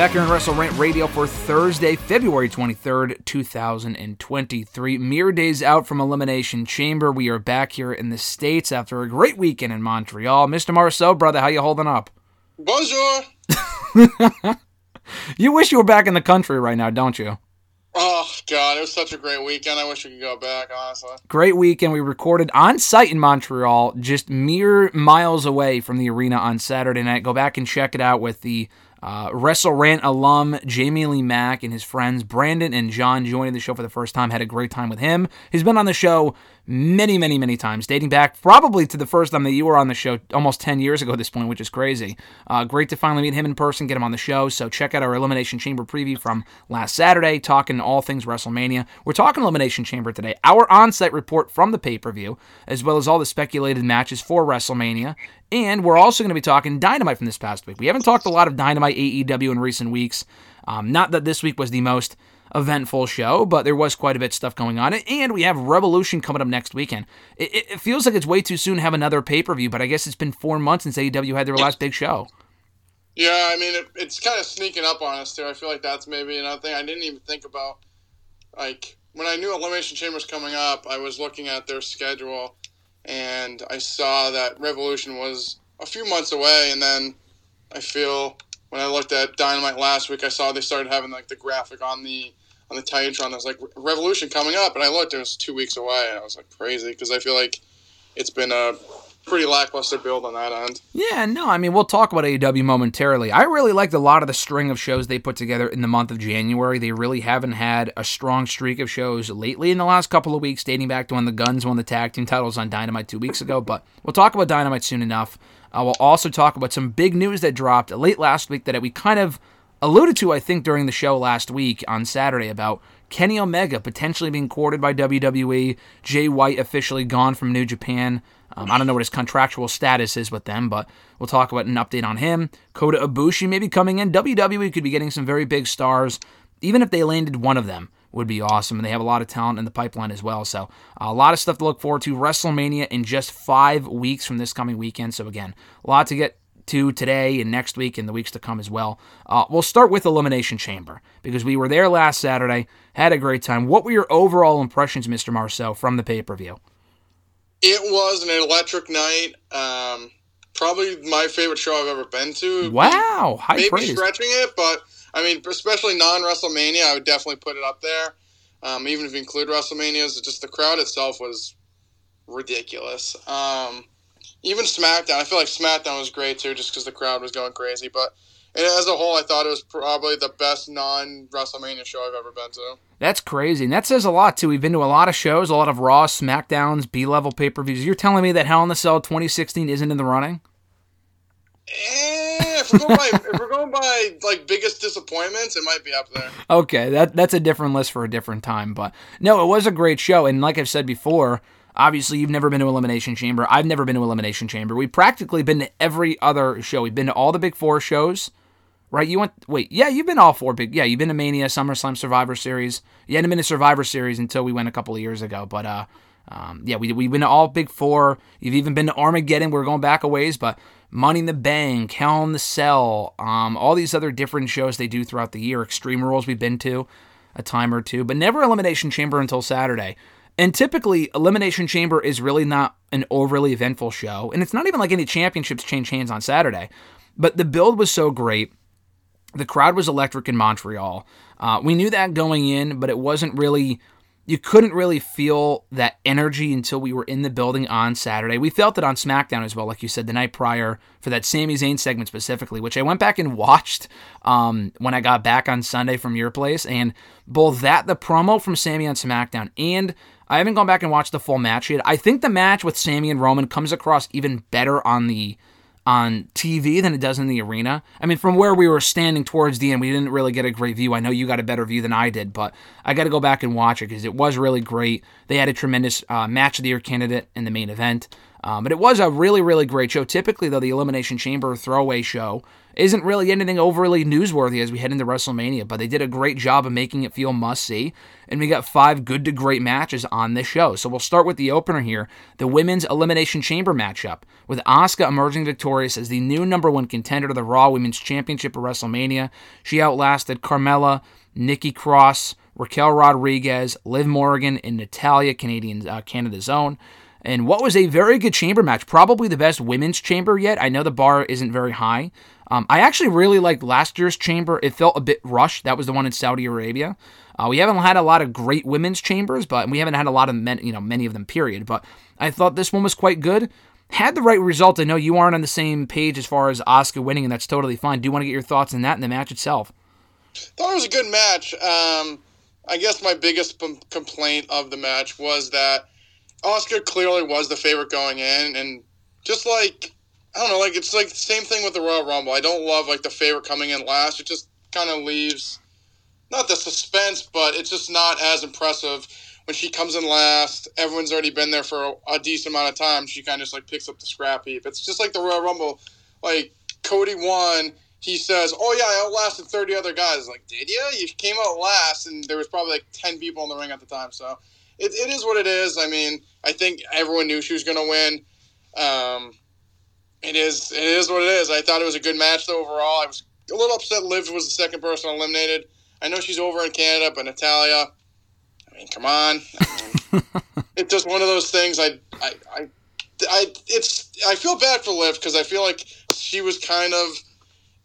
Back here in Wrestle Rant Radio for Thursday, February 23rd, 2023. Mere days out from Elimination Chamber. We are back here in the States after a great weekend in Montreal. Mr. Marceau, brother, how you holding up? Bonjour. You wish you were back in the country right now, don't you? Oh God, it was such a great weekend. I wish we could go back. Honestly, Great weekend. We recorded on site in Montreal, just mere miles away from the arena on Saturday night. Go back and check it out with the uh, Wrestle Rant alum Jamie Lee Mack and his friends Brandon and John joining the show for the first time. Had a great time with him. He's been on the show many, many, many times, dating back probably to the first time that you were on the show almost 10 years ago at this point, which is crazy. Uh, great to finally meet him in person, get him on the show. So check out our Elimination Chamber preview from last Saturday, talking all things WrestleMania. We're talking Elimination Chamber today. Our on site report from the pay per view, as well as all the speculated matches for WrestleMania. And we're also going to be talking Dynamite from this past week. We haven't talked a lot of Dynamite AEW in recent weeks. Um, not that this week was the most eventful show, but there was quite a bit of stuff going on. And we have Revolution coming up next weekend. It, it- feels like it's way too soon to have another pay per view, but I guess it's been four months since AEW had their last big show. yeah. I mean, it, it's kind of sneaking up on us too. I feel like that's maybe another thing I didn't even think about. Like when I knew Elimination Chamber was coming up, I was looking at their schedule, and I saw that Revolution was a few months away. And then I feel when I looked at Dynamite last week, I saw they started having like the graphic on the on the Titantron. that was like Revolution coming up, and I looked, it was two weeks away, and I was like crazy because I feel like it's been a pretty lackluster build on that end. Yeah, no, I mean, we'll talk about AEW momentarily. I really liked a lot of the string of shows they put together in the month of January. They really haven't had a strong streak of shows lately in the last couple of weeks, dating back to when the Guns won the tag team titles on Dynamite two weeks ago. But we'll talk about Dynamite soon enough. Uh, we'll also talk about some big news that dropped late last week that we kind of alluded to, I think, during the show last week on Saturday about Kenny Omega potentially being courted by WWE, Jay White officially gone from New Japan. Um, I don't know what his contractual status is with them, but we'll talk about an update on him. Kota Ibushi maybe coming in. WWE could be getting some very big stars. Even if they landed one of them, would be awesome. And they have a lot of talent in the pipeline as well. So a lot of stuff to look forward to. WrestleMania in just five weeks from this coming weekend. So again, a lot to get to today and next week and the weeks to come as well. Uh, we'll start with Elimination Chamber because we were there last Saturday, had a great time. What were your overall impressions, Mr. Marceau, from the pay per view? It was an electric night. Um, probably my favorite show I've ever been to. Wow, high Maybe praise. stretching it, but I mean, especially non WrestleMania, I would definitely put it up there. Um, even if you include WrestleManias, just the crowd itself was ridiculous. Um, even SmackDown, I feel like SmackDown was great too, just because the crowd was going crazy. But as a whole, I thought it was probably the best non WrestleMania show I've ever been to. That's crazy. And that says a lot, too. We've been to a lot of shows, a lot of Raw, SmackDowns, B level pay per views. You're telling me that Hell in the Cell 2016 isn't in the running? Eh, if we're going by if we're going by like biggest disappointments, it might be up there. Okay, that that's a different list for a different time. But no, it was a great show. And like I've said before, obviously you've never been to Elimination Chamber. I've never been to Elimination Chamber. We've practically been to every other show. We've been to all the big four shows. Right? You went wait, yeah, you've been all four big yeah, you've been to Mania, SummerSlam, Survivor Series. You hadn't been to Survivor Series until we went a couple of years ago. But uh um, yeah, we, we've been to all big four. You've even been to Armageddon. We're going back a ways, but Money in the Bank, Hell in the Cell, um, all these other different shows they do throughout the year. Extreme Rules we've been to a time or two, but never Elimination Chamber until Saturday. And typically, Elimination Chamber is really not an overly eventful show, and it's not even like any championships change hands on Saturday. But the build was so great. The crowd was electric in Montreal. Uh, we knew that going in, but it wasn't really you couldn't really feel that energy until we were in the building on Saturday. We felt it on SmackDown as well, like you said, the night prior for that Sami Zayn segment specifically, which I went back and watched um, when I got back on Sunday from your place. And both that, the promo from Sami on SmackDown, and I haven't gone back and watched the full match yet. I think the match with Sami and Roman comes across even better on the on TV than it does in the arena. I mean, from where we were standing towards the end, we didn't really get a great view. I know you got a better view than I did, but I got to go back and watch it because it was really great. They had a tremendous uh, match of the year candidate in the main event. Um, but it was a really, really great show. Typically, though, the Elimination Chamber throwaway show isn't really anything overly newsworthy as we head into WrestleMania, but they did a great job of making it feel must see. And we got five good to great matches on this show. So we'll start with the opener here the Women's Elimination Chamber matchup, with Asuka emerging victorious as the new number one contender to the Raw Women's Championship at WrestleMania. She outlasted Carmella, Nikki Cross, Raquel Rodriguez, Liv Morgan, and Natalya, Canadian uh, Canada's own. And what was a very good chamber match, probably the best women's chamber yet. I know the bar isn't very high. Um, I actually really liked last year's chamber. It felt a bit rushed. That was the one in Saudi Arabia. Uh, we haven't had a lot of great women's chambers, but we haven't had a lot of men, you know, many of them. Period. But I thought this one was quite good. Had the right result. I know you aren't on the same page as far as Asuka winning, and that's totally fine. Do you want to get your thoughts on that and the match itself? Thought it was a good match. Um, I guess my biggest p- complaint of the match was that Asuka clearly was the favorite going in, and just like I don't know, like it's like the same thing with the Royal Rumble. I don't love like the favorite coming in last. It just kind of leaves not the suspense, but it's just not as impressive when she comes in last. Everyone's already been there for a, a decent amount of time. She kind of just like picks up the scrap heap. It's just like the Royal Rumble. Like Cody won. He says, "Oh yeah, I outlasted thirty other guys." Like, did you? You came out last, and there was probably like ten people in the ring at the time. So it, it is what it is. I mean, I think everyone knew she was going to win. Um, it is it is what it is. I thought it was a good match though overall. I was a little upset. Liv was the second person eliminated. I know she's over in Canada, but Natalya. I mean, come on. I mean, it's just one of those things. I I I, I it's I feel bad for Liv because I feel like she was kind of.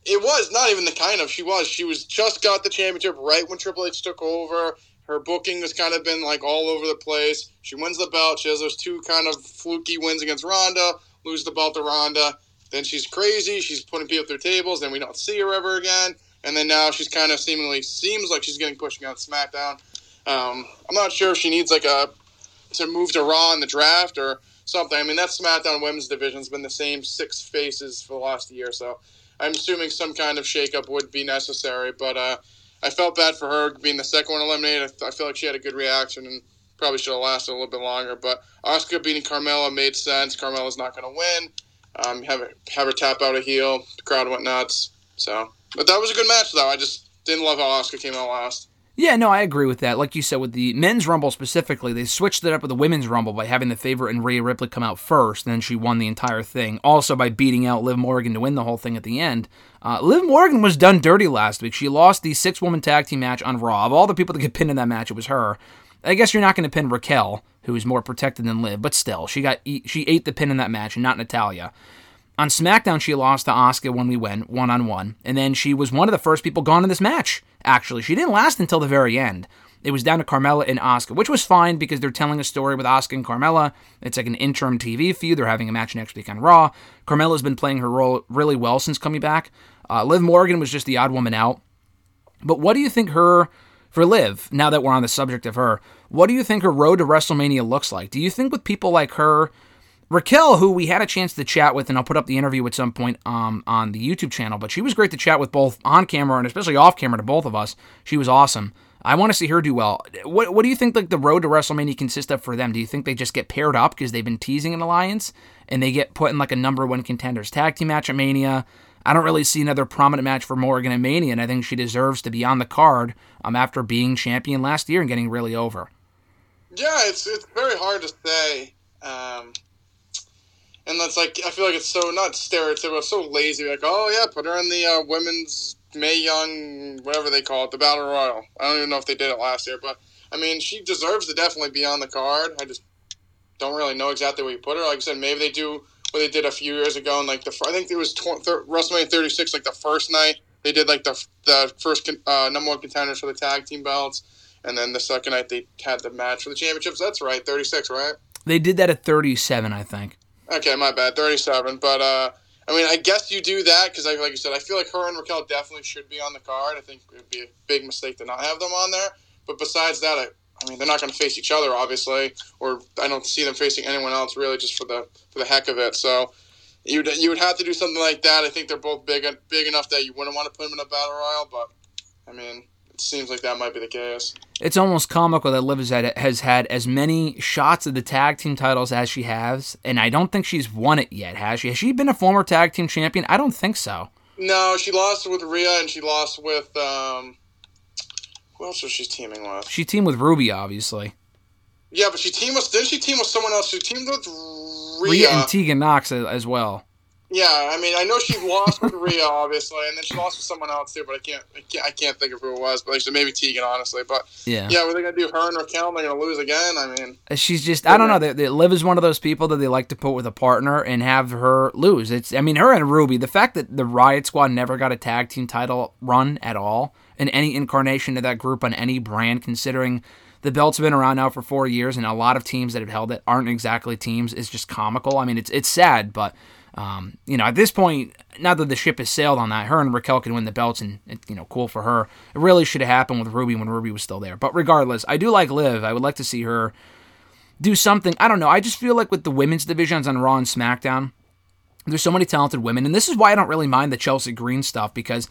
It was not even the kind of she was. She was just got the championship right when Triple H took over. Her booking has kind of been like all over the place. She wins the belt. She has those two kind of fluky wins against Ronda, lose the belt to Ronda. Then she's crazy. She's putting people through tables. Then we don't see her ever again. And then now she's kind of seemingly seems like she's getting pushed on SmackDown. Um, I'm not sure if she needs like a to move to Raw in the draft or something. I mean, that SmackDown Women's Division has been the same six faces for the last year, so I'm assuming some kind of shakeup would be necessary. But uh, I felt bad for her being the second one eliminated. I, I feel like she had a good reaction and probably should have lasted a little bit longer. But Asuka beating Carmella made sense. Carmella's not going to win. Um, have her, have her tap out a heel. The crowd went nuts. So, but that was a good match though. I just didn't love how Asuka came out last. Yeah, no, I agree with that. Like you said, with the men's rumble specifically, they switched it up with the women's rumble by having the favorite and Rhea Ripley come out first, and then she won the entire thing. Also by beating out Liv Morgan to win the whole thing at the end. Uh, Liv Morgan was done dirty last week. She lost the six-woman tag team match on Raw. Of all the people that get pinned in that match, it was her. I guess you're not going to pin Raquel, who is more protected than Liv, but still, she got she ate the pin in that match, and not Natalya. On SmackDown, she lost to Asuka when we went one on one, and then she was one of the first people gone in this match. Actually, she didn't last until the very end. It was down to Carmella and Asuka, which was fine because they're telling a story with Asuka and Carmella. It's like an interim TV feud. They're having a match next week on Raw. Carmella's been playing her role really well since coming back. Uh, Liv Morgan was just the odd woman out. But what do you think her for Liv? Now that we're on the subject of her, what do you think her road to WrestleMania looks like? Do you think with people like her? Raquel, who we had a chance to chat with, and I'll put up the interview at some point um, on the YouTube channel, but she was great to chat with both on camera and especially off camera to both of us. She was awesome. I want to see her do well. What What do you think like the road to WrestleMania consists of for them? Do you think they just get paired up because they've been teasing an alliance and they get put in like a number one contenders tag team match at Mania? I don't really see another prominent match for Morgan and Mania, and I think she deserves to be on the card um, after being champion last year and getting really over. Yeah, it's it's very hard to say. Um, and that's like I feel like it's so not stereotypical, so lazy. Like, oh yeah, put her in the uh, women's Mae Young, whatever they call it, the Battle Royal. I don't even know if they did it last year, but I mean, she deserves to definitely be on the card. I just don't really know exactly where you put her. Like I said, maybe they do what they did a few years ago, and like the I think it was tw- thir- WrestleMania 36, like the first night they did like the the first uh, number one contenders for the tag team belts, and then the second night they had the match for the championships. That's right, 36, right? They did that at 37, I think. Okay, my bad, 37. But uh, I mean, I guess you do that because, like you said, I feel like her and Raquel definitely should be on the card. I think it would be a big mistake to not have them on there. But besides that, I, I mean, they're not going to face each other, obviously, or I don't see them facing anyone else really, just for the for the heck of it. So you would you would have to do something like that. I think they're both big big enough that you wouldn't want to put them in a battle royal. But I mean, it seems like that might be the case. It's almost comical that Liv has had, has had as many shots at the tag team titles as she has, and I don't think she's won it yet, has she? Has she been a former tag team champion? I don't think so. No, she lost with Rhea, and she lost with um. Who else was she teaming with? She teamed with Ruby, obviously. Yeah, but she teamed with didn't she team with someone else? She teamed with Rhea. Rhea and Tegan Nox as well. Yeah, I mean, I know she lost with Rhea, obviously, and then she lost with someone else too, but I can't, I can't, I can't think of who it was. But like maybe Tegan, honestly. But Yeah. yeah, were they gonna do her and Raquel? and They're gonna lose again. I mean, uh, She's just, I don't know. They, they, Liv is one of those people that they like to put with a partner and have her lose. It's, I mean, her and Ruby, the fact that the Riot Squad never got a tag team title run at all in any incarnation of that group on any brand, considering the belt's been around now for four years and a lot of teams that have held it aren't exactly teams, is just comical. I mean, it's, it's sad, but. Um, you know, at this point, now that the ship has sailed on that, her and Raquel can win the belts, and you know, cool for her. It really should have happened with Ruby when Ruby was still there. But regardless, I do like Liv. I would like to see her do something. I don't know. I just feel like with the women's divisions on Raw and SmackDown, there's so many talented women, and this is why I don't really mind the Chelsea Green stuff because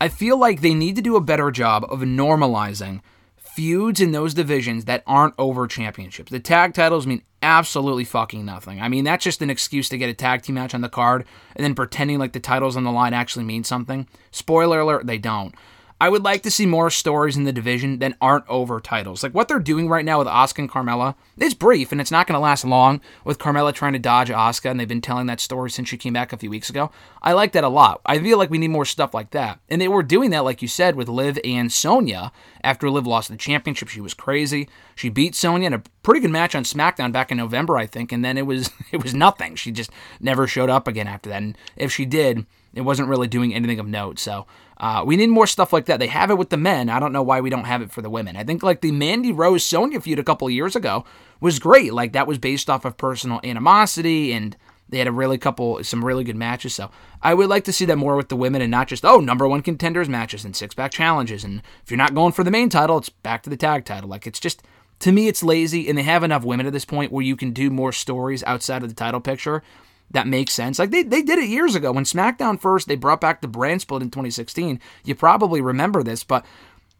I feel like they need to do a better job of normalizing feuds in those divisions that aren't over championships. The tag titles mean absolutely fucking nothing. I mean, that's just an excuse to get a tag team match on the card and then pretending like the titles on the line actually mean something. Spoiler alert, they don't. I would like to see more stories in the division that aren't over titles. Like what they're doing right now with Asuka and Carmella is brief and it's not going to last long with Carmella trying to dodge Asuka and they've been telling that story since she came back a few weeks ago. I like that a lot. I feel like we need more stuff like that. And they were doing that, like you said, with Liv and Sonya. After Liv lost the championship, she was crazy. She beat Sonya in a pretty good match on SmackDown back in November, I think, and then it was it was nothing. She just never showed up again after that. And if she did, it wasn't really doing anything of note. So uh, we need more stuff like that. They have it with the men. I don't know why we don't have it for the women. I think like the Mandy Rose Sonya feud a couple years ago was great. Like that was based off of personal animosity and they had a really couple some really good matches. So I would like to see that more with the women and not just oh number one contenders matches and six pack challenges. And if you're not going for the main title, it's back to the tag title. Like it's just to me it's lazy and they have enough women at this point where you can do more stories outside of the title picture that makes sense. Like they, they did it years ago when SmackDown first they brought back the brand split in 2016. You probably remember this, but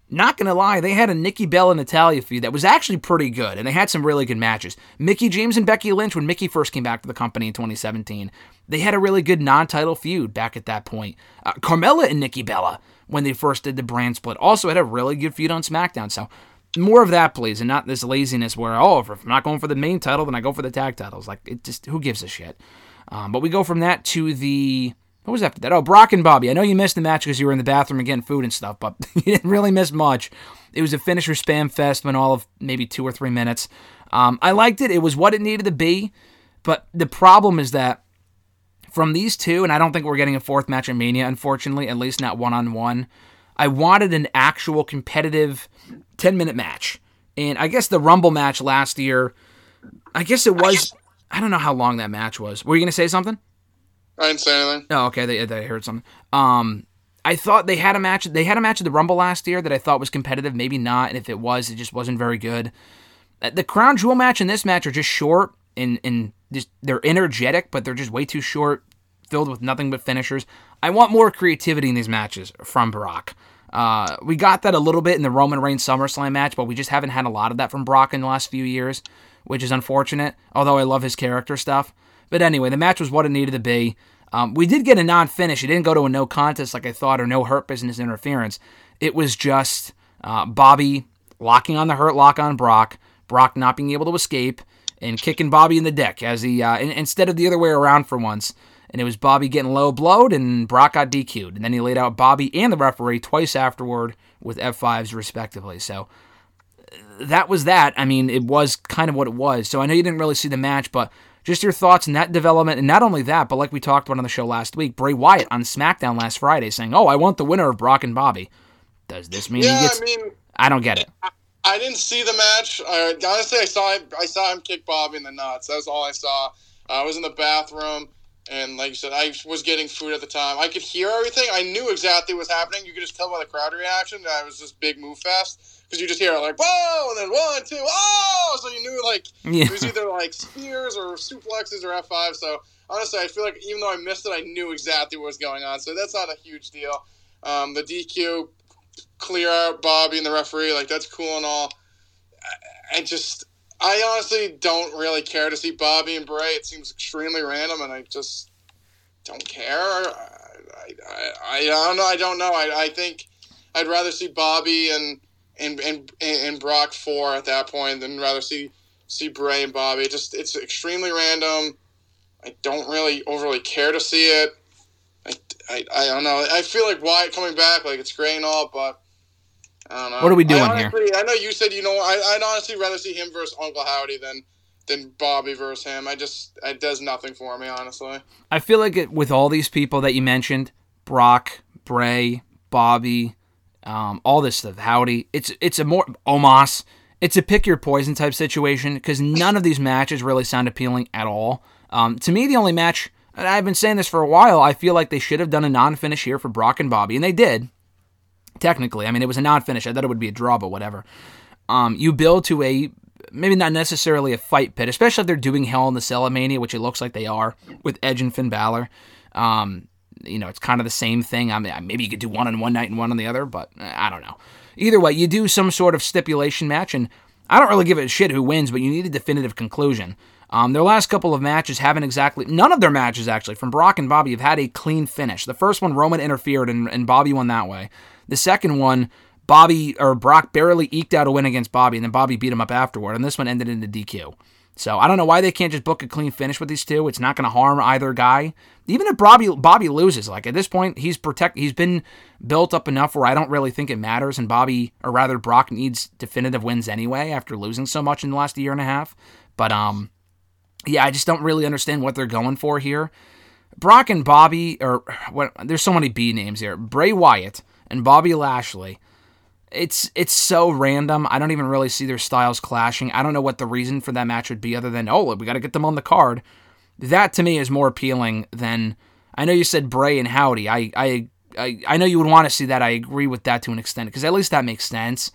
not gonna lie, they had a Nikki Bella and Natalya feud that was actually pretty good, and they had some really good matches. Mickie James and Becky Lynch, when Mickie first came back to the company in 2017, they had a really good non-title feud back at that point. Uh, Carmella and Nikki Bella, when they first did the brand split, also had a really good feud on SmackDown. So more of that, please, and not this laziness where oh, if I'm not going for the main title, then I go for the tag titles. Like it just who gives a shit. Um, but we go from that to the what was after that? Oh, Brock and Bobby. I know you missed the match because you were in the bathroom getting food and stuff, but you didn't really miss much. It was a finisher spam fest, went all of maybe two or three minutes. Um, I liked it. It was what it needed to be, but the problem is that from these two, and I don't think we're getting a fourth match in Mania, unfortunately, at least not one on one. I wanted an actual competitive 10 minute match. And I guess the Rumble match last year, I guess it was, I don't know how long that match was. Were you going to say something? I didn't say anything. Oh, okay. They, they heard something. Um, I thought they had a match. They had a match at the Rumble last year that I thought was competitive. Maybe not. And if it was, it just wasn't very good. Uh, The Crown Jewel match and this match are just short and and just they're energetic, but they're just way too short, filled with nothing but finishers. I want more creativity in these matches from Brock. Uh, we got that a little bit in the Roman Reigns SummerSlam match, but we just haven't had a lot of that from Brock in the last few years, which is unfortunate. Although I love his character stuff. But anyway, the match was what it needed to be. Um, we did get a non-finish. It didn't go to a no contest like I thought, or no hurt business interference. It was just uh, Bobby locking on the hurt lock on Brock, Brock not being able to escape, and kicking Bobby in the deck as he uh, in, instead of the other way around for once. And it was Bobby getting low blowed, and Brock got DQ'd. And then he laid out Bobby and the referee twice afterward with F5s respectively. So that was that. I mean, it was kind of what it was. So I know you didn't really see the match, but just your thoughts on that development. And not only that, but like we talked about on the show last week, Bray Wyatt on SmackDown last Friday saying, Oh, I want the winner of Brock and Bobby. Does this mean Yeah, he gets. I mean, I don't get it. I I didn't see the match. Uh, honestly, I saw him, I saw him kick Bobby in the nuts. That's all I saw. I was in the bathroom, and like you said, I was getting food at the time. I could hear everything. I knew exactly what was happening. You could just tell by the crowd reaction that it was this big move fest because you just hear it like whoa, and then one, two, oh, so you knew like Yeah. it was either like spears or suplexes or F five. So honestly, I feel like even though I missed it, I knew exactly what was going on. So that's not a huge deal. Um, the DQ clear out Bobby and the referee, like that's cool and all. I, I just, I honestly don't really care to see Bobby and Bray. It seems extremely random, and I just don't care. I, I, I, I don't know. I don't know. I, I think I'd rather see Bobby and and and and Brock four at that point than rather see see Bray and Bobby. It just it's extremely random. I don't really overly care to see it. I, I, I don't know. I feel like Wyatt coming back, like it's great and all, but I don't know. What are we doing I here? I know you said you know. I, I'd honestly rather see him versus Uncle Howdy than than Bobby versus him. I just it does nothing for me, honestly. I feel like it, with all these people that you mentioned, Brock, Bray, Bobby, um, all this stuff, Howdy, it's it's a more Omos. It's a pick your poison type situation because none of these matches really sound appealing at all. Um, to me, the only match, and I've been saying this for a while, I feel like they should have done a non-finish here for Brock and Bobby, and they did. Technically, I mean, it was a non-finish. I thought it would be a draw, but whatever. Um, you build to a maybe not necessarily a fight pit, especially if they're doing Hell in the Cell Mania, which it looks like they are with Edge and Finn Balor. Um, you know, it's kind of the same thing. I mean, maybe you could do one on one night and one on the other, but uh, I don't know. Either way, you do some sort of stipulation match, and I don't really give a shit who wins, but you need a definitive conclusion. Um, their last couple of matches haven't exactly, none of their matches actually, from Brock and Bobby, have had a clean finish. The first one, Roman interfered and, and Bobby won that way. The second one, Bobby or Brock barely eked out a win against Bobby, and then Bobby beat him up afterward, and this one ended in a DQ. So I don't know why they can't just book a clean finish with these two. It's not going to harm either guy. Even if Bobby Bobby loses, like at this point, he's protect. He's been built up enough where I don't really think it matters. And Bobby, or rather Brock, needs definitive wins anyway after losing so much in the last year and a half. But um, yeah, I just don't really understand what they're going for here. Brock and Bobby, or what? There's so many B names here. Bray Wyatt and Bobby Lashley it's it's so random. I don't even really see their styles clashing. I don't know what the reason for that match would be other than oh, we got to get them on the card. That to me is more appealing than I know you said Bray and Howdy. I I I, I know you would want to see that. I agree with that to an extent because at least that makes sense.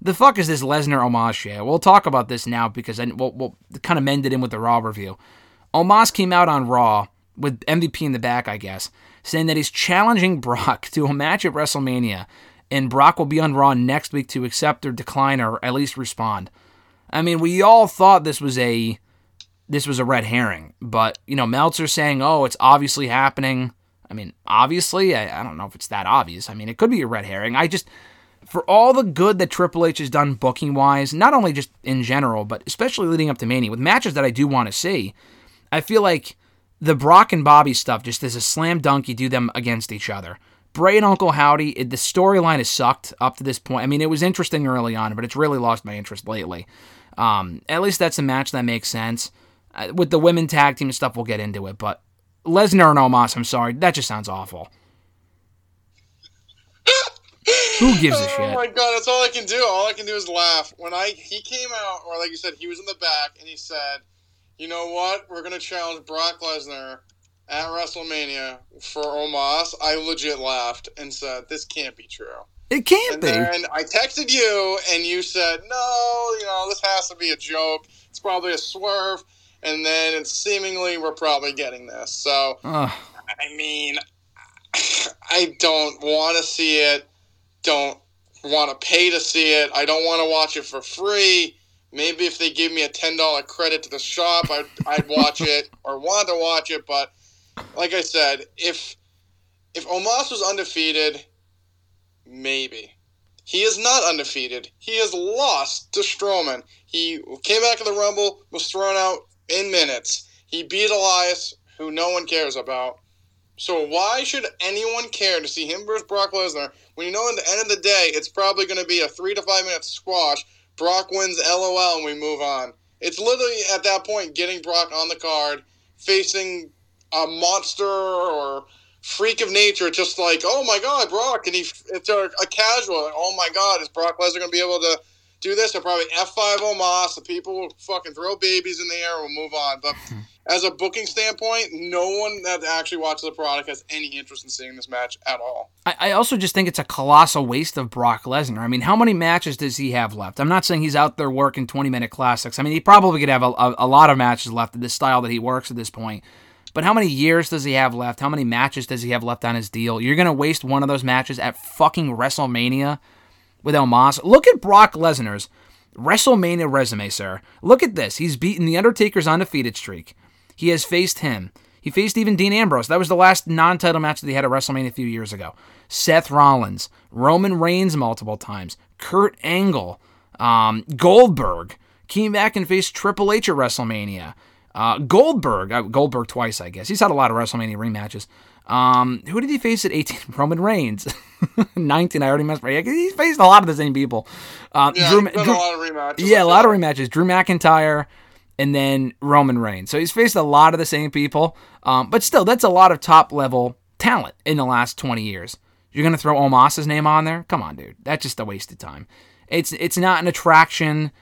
The fuck is this Lesnar Omos shit? We'll talk about this now because I, we'll, we'll kind of mend it in with the Raw review. Omos came out on Raw with MVP in the back, I guess, saying that he's challenging Brock to a match at WrestleMania and Brock will be on Raw next week to accept or decline or at least respond. I mean, we all thought this was a this was a red herring, but you know, Meltzer saying, "Oh, it's obviously happening." I mean, obviously, I, I don't know if it's that obvious. I mean, it could be a red herring. I just for all the good that Triple H has done booking wise, not only just in general, but especially leading up to Mania with matches that I do want to see, I feel like the Brock and Bobby stuff just is a slam dunk. You do them against each other. Bray and Uncle Howdy, it, the storyline has sucked up to this point. I mean, it was interesting early on, but it's really lost my interest lately. Um, at least that's a match that makes sense. Uh, with the women tag team stuff, we'll get into it. But Lesnar and Omos, I'm sorry, that just sounds awful. Who gives a shit? Oh my god, that's all I can do. All I can do is laugh. When I he came out, or like you said, he was in the back, and he said, "You know what? We're gonna challenge Brock Lesnar at WrestleMania for Omos." I legit laughed and said, "This can't be true." It can't And be. And I texted you, and you said, "No, you know this has to be a joke. It's probably a swerve." And then it's seemingly we're probably getting this. So Ugh. I mean, I don't want to see it. Don't want to pay to see it. I don't want to watch it for free. Maybe if they give me a ten dollar credit to the shop, I'd, I'd watch it or want to watch it. But like I said, if if Omos was undefeated, maybe he is not undefeated. He has lost to Strowman. He came back in the Rumble, was thrown out in minutes. He beat Elias, who no one cares about. So why should anyone care to see him versus Brock Lesnar when you know at the end of the day it's probably going to be a three to five minute squash? Brock wins, LOL, and we move on. It's literally at that point getting Brock on the card, facing a monster or freak of nature, just like oh my god, Brock, and he it's a, a casual. Like, oh my god, is Brock Lesnar going to be able to do this, they'll probably F5 Omos. The people will fucking throw babies in the air and we'll move on. But hmm. as a booking standpoint, no one that actually watches the product has any interest in seeing this match at all. I, I also just think it's a colossal waste of Brock Lesnar. I mean, how many matches does he have left? I'm not saying he's out there working 20 minute classics. I mean, he probably could have a, a, a lot of matches left in this style that he works at this point. But how many years does he have left? How many matches does he have left on his deal? You're going to waste one of those matches at fucking WrestleMania with Omos. Look at Brock Lesnar's WrestleMania resume, sir. Look at this. He's beaten The Undertaker's undefeated streak. He has faced him. He faced even Dean Ambrose. That was the last non title match that he had at WrestleMania a few years ago. Seth Rollins, Roman Reigns multiple times, Kurt Angle, um, Goldberg came back and faced Triple H at WrestleMania. Uh, Goldberg, uh, Goldberg twice, I guess. He's had a lot of WrestleMania rematches. Um, who did he face at 18? Roman Reigns. 19, I already messed up. He's faced a lot of the same people. Um, Yeah, Drew- Drew- a lot of rematches. yeah, a lot of rematches. Drew McIntyre and then Roman Reigns. So he's faced a lot of the same people. Um, but still, that's a lot of top level talent in the last 20 years. You're gonna throw Omos's name on there? Come on, dude. That's just a waste of time. It's it's not an attraction.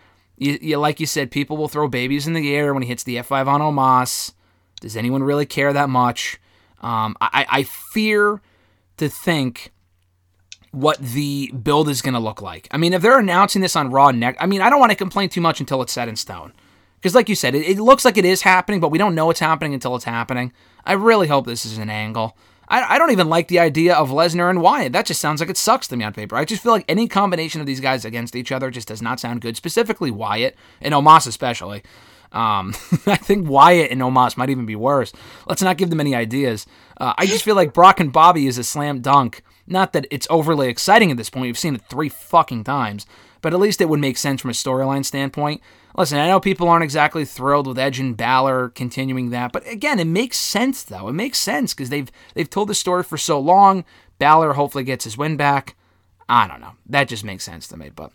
You, you like you said, people will throw babies in the air when he hits the F5 on Omos. Does anyone really care that much? Um, I, I fear to think what the build is going to look like. I mean, if they're announcing this on Raw next, I mean, I don't want to complain too much until it's set in stone. Because, like you said, it, it looks like it is happening, but we don't know it's happening until it's happening. I really hope this is an angle. I, I don't even like the idea of Lesnar and Wyatt. That just sounds like it sucks to me on paper. I just feel like any combination of these guys against each other just does not sound good, specifically Wyatt and Omos especially. Um, I think Wyatt and Omos might even be worse. Let's not give them any ideas. Uh, I just feel like Brock and Bobby is a slam dunk. Not that it's overly exciting at this point. We've seen it three fucking times, but at least it would make sense from a storyline standpoint. Listen, I know people aren't exactly thrilled with Edge and Balor continuing that, but again, it makes sense though. It makes sense because they've they've told the story for so long. Balor hopefully gets his win back. I don't know. That just makes sense to me, but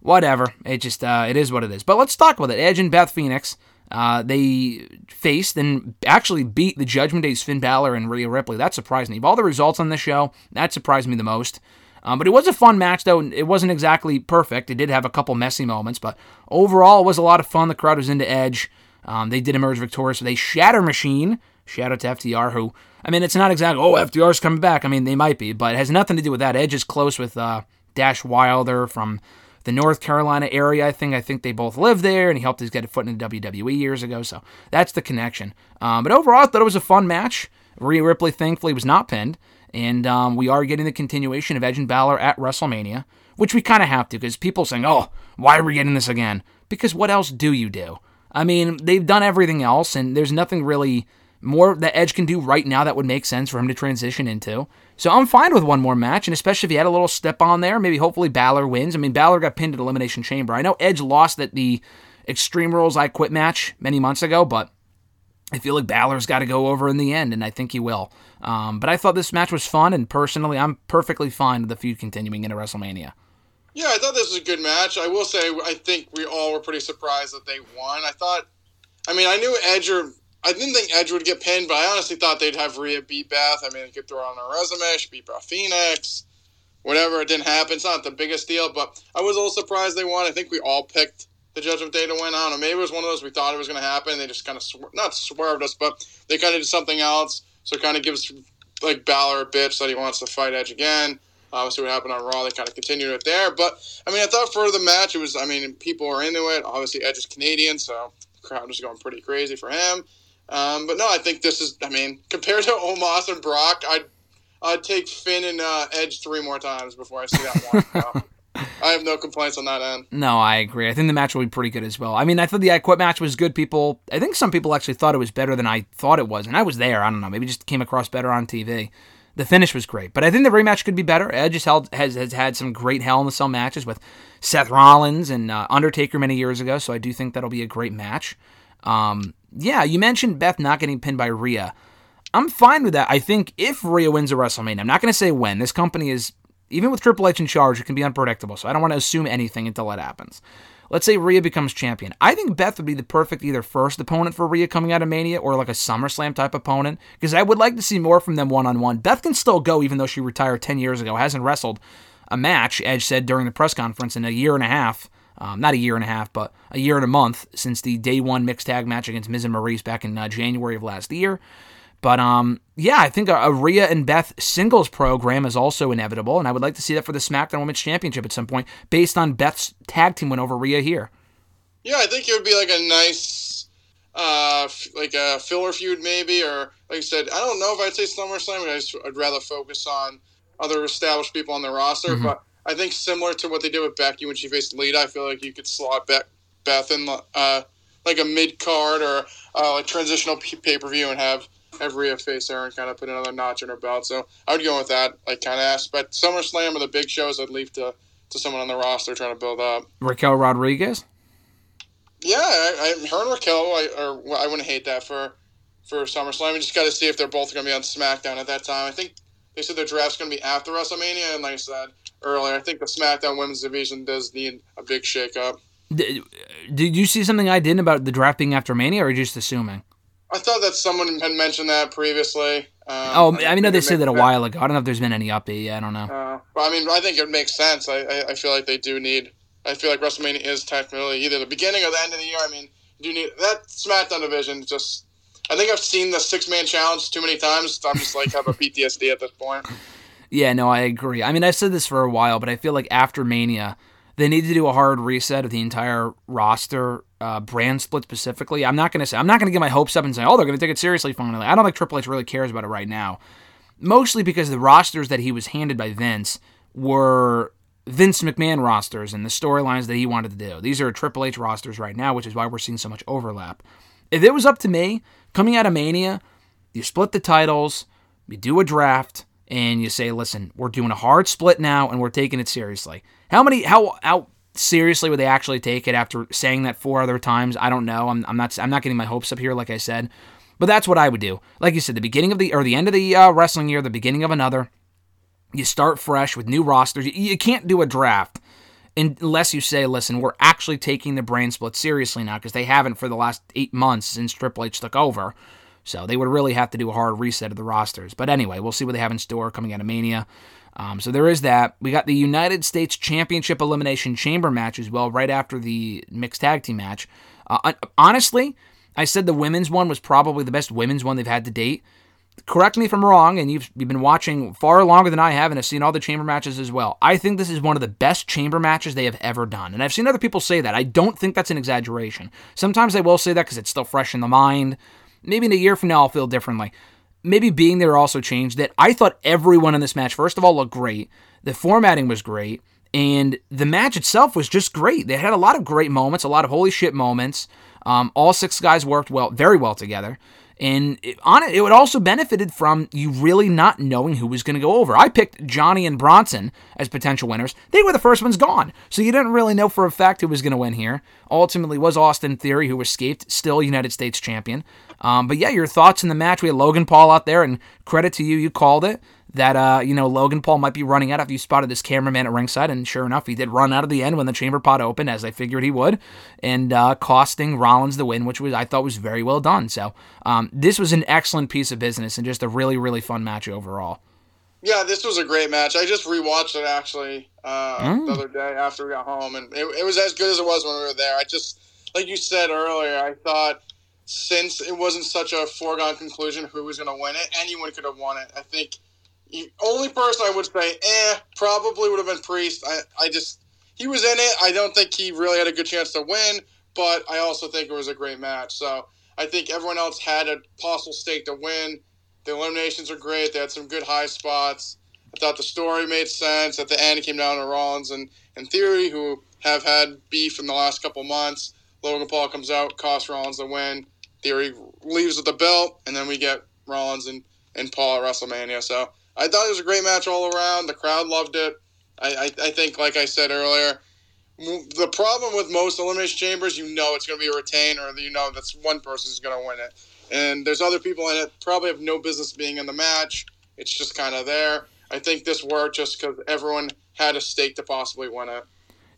whatever. It just uh, it is what it is. But let's talk about it. Edge and Beth Phoenix. Uh, they faced and actually beat the Judgment Day's Finn Balor and Rhea Ripley. That surprised me. Of all the results on this show, that surprised me the most. Um, but it was a fun match, though. It wasn't exactly perfect. It did have a couple messy moments, but overall, it was a lot of fun. The crowd was into Edge. Um, they did emerge victorious with a Shatter Machine. Shout out to FTR, who, I mean, it's not exactly, oh, FTR's coming back. I mean, they might be, but it has nothing to do with that. Edge is close with uh, Dash Wilder from the North Carolina area. I think I think they both live there, and he helped us get a foot in the WWE years ago. So that's the connection. Um, but overall, I thought it was a fun match. Rhea Ripley, thankfully, was not pinned, and um, we are getting the continuation of Edge and Balor at WrestleMania, which we kind of have to because people saying, "Oh, why are we getting this again?" Because what else do you do? I mean, they've done everything else, and there's nothing really more that Edge can do right now that would make sense for him to transition into. So I'm fine with one more match, and especially if he had a little step on there, maybe hopefully Balor wins. I mean, Balor got pinned at Elimination Chamber. I know Edge lost at the Extreme Rules I Quit match many months ago, but I feel like Balor's got to go over in the end, and I think he will. Um, but I thought this match was fun, and personally, I'm perfectly fine with the feud continuing into WrestleMania. Yeah, I thought this was a good match. I will say, I think we all were pretty surprised that they won. I thought, I mean, I knew Edge or I didn't think Edge would get pinned, but I honestly thought they'd have Rhea beat Beth. I mean, they could throw on her resume. She beat Beth Phoenix. Whatever, it didn't happen. It's not the biggest deal, but I was a little surprised they won. I think we all picked the Judgment Day to win. I don't know. Maybe it was one of those we thought it was going to happen. They just kind of swer- not swerved us, but they kind of did something else. So it kind of gives like Balor a bitch that he wants to fight Edge again. Obviously, what happened on Raw, they kind of continued it there. But I mean, I thought for the match, it was. I mean, people were into it. Obviously, Edge is Canadian, so the crowd was going pretty crazy for him. Um, but no, I think this is. I mean, compared to Omos and Brock, I'd I'd take Finn and uh, Edge three more times before I see that one. I have no complaints on that end. No, I agree. I think the match will be pretty good as well. I mean, I thought the I Quit match was good. People, I think some people actually thought it was better than I thought it was, and I was there. I don't know, maybe just came across better on TV. The finish was great, but I think the rematch could be better. Edge has, held, has, has had some great Hell in the Cell matches with Seth Rollins and uh, Undertaker many years ago, so I do think that'll be a great match. Um, yeah, you mentioned Beth not getting pinned by Rhea. I'm fine with that. I think if Rhea wins a WrestleMania, I'm not going to say when. This company is, even with Triple H in charge, it can be unpredictable. So I don't want to assume anything until that happens. Let's say Rhea becomes champion. I think Beth would be the perfect either first opponent for Rhea coming out of Mania or like a SummerSlam type opponent because I would like to see more from them one on one. Beth can still go even though she retired 10 years ago, hasn't wrestled a match, Edge said during the press conference, in a year and a half. Um, not a year and a half, but a year and a month since the day one mixed tag match against Miz and Maryse back in uh, January of last year. But um, yeah, I think a, a Rhea and Beth singles program is also inevitable, and I would like to see that for the SmackDown Women's Championship at some point, based on Beth's tag team win over Rhea here. Yeah, I think it would be like a nice, uh, f- like a filler feud maybe, or like I said, I don't know if I'd say SummerSlam. I just, I'd rather focus on other established people on the roster. But I think similar to what they did with Becky when she faced Lita, I feel like you could slot Be- Beth in uh, like a mid card or uh, like transitional pay per view and have face her and kind of put another notch in her belt. So I would go with that like kind of aspect. SummerSlam or the big shows, I'd leave to to someone on the roster trying to build up. Raquel Rodriguez. Yeah, I, I her and Raquel, I, or I wouldn't hate that for for SummerSlam. We just got to see if they're both going to be on SmackDown at that time. I think they said their draft's going to be after WrestleMania, and like I said earlier, I think the SmackDown Women's Division does need a big shakeup. D- did you see something I didn't about the draft being after Mania, or are you just assuming? I thought that someone had mentioned that previously. Um, Oh, I mean, no, they said that a while ago. I don't know if there's been any update. yet. I don't know. Uh, but I mean, I think it makes sense. I, I, I feel like they do need. I feel like WrestleMania is technically either the beginning or the end of the year. I mean, you do need that SmackDown division. Just, I think I've seen the six man challenge too many times. I'm just like have a PTSD at this point. Yeah, no, I agree. I mean, I've said this for a while, but I feel like after Mania, they need to do a hard reset of the entire roster, uh, brand split specifically. I'm not going to say, I'm not going to get my hopes up and say, oh, they're going to take it seriously finally. I don't think Triple H really cares about it right now. Mostly because the rosters that he was handed by Vince were Vince McMahon rosters and the storylines that he wanted to do. These are Triple H rosters right now, which is why we're seeing so much overlap. If it was up to me, coming out of Mania, you split the titles, you do a draft, and you say, listen, we're doing a hard split now and we're taking it seriously. How many, how, how seriously would they actually take it after saying that four other times? I don't know. I'm, I'm not, I'm not getting my hopes up here, like I said. But that's what I would do. Like you said, the beginning of the, or the end of the uh, wrestling year, the beginning of another, you start fresh with new rosters. You, you can't do a draft unless you say, listen, we're actually taking the brand split seriously now because they haven't for the last eight months since Triple H took over. So they would really have to do a hard reset of the rosters. But anyway, we'll see what they have in store coming out of Mania. Um, so there is that. We got the United States Championship Elimination Chamber match as well, right after the mixed tag team match. Uh, honestly, I said the women's one was probably the best women's one they've had to date. Correct me if I'm wrong, and you've, you've been watching far longer than I have and have seen all the chamber matches as well. I think this is one of the best chamber matches they have ever done. And I've seen other people say that. I don't think that's an exaggeration. Sometimes they will say that because it's still fresh in the mind. Maybe in a year from now, I'll feel differently. Maybe being there also changed that I thought everyone in this match, first of all, looked great. The formatting was great. And the match itself was just great. They had a lot of great moments, a lot of holy shit moments. Um, all six guys worked well, very well together. And it, on it, it would also benefited from you really not knowing who was going to go over. I picked Johnny and Bronson as potential winners. They were the first ones gone, so you didn't really know for a fact who was going to win here. Ultimately, was Austin Theory who escaped, still United States champion. Um, but yeah, your thoughts in the match? We had Logan Paul out there, and credit to you, you called it that uh, you know Logan Paul might be running out after you spotted this cameraman at ringside, and sure enough, he did run out of the end when the chamber pot opened, as I figured he would, and uh, costing Rollins the win, which was I thought was very well done. So um, this was an excellent piece of business and just a really really fun match overall. Yeah, this was a great match. I just rewatched it actually uh, Mm. the other day after we got home, and it, it was as good as it was when we were there. I just, like you said earlier, I thought since it wasn't such a foregone conclusion who was going to win it, anyone could have won it. I think the only person I would say, eh, probably would have been Priest. I, I just, he was in it. I don't think he really had a good chance to win, but I also think it was a great match. So I think everyone else had a possible stake to win. The eliminations are great. They had some good high spots. I thought the story made sense. At the end, it came down to Rollins and, and Theory, who have had beef in the last couple months. Logan Paul comes out, costs Rollins the win. Theory leaves with the belt, and then we get Rollins and, and Paul at WrestleMania. So I thought it was a great match all around. The crowd loved it. I, I, I think, like I said earlier, the problem with most elimination chambers, you know it's going to be a retain, or you know that's one person's going to win it. And there's other people in it probably have no business being in the match. It's just kind of there. I think this worked just because everyone had a stake to possibly win it.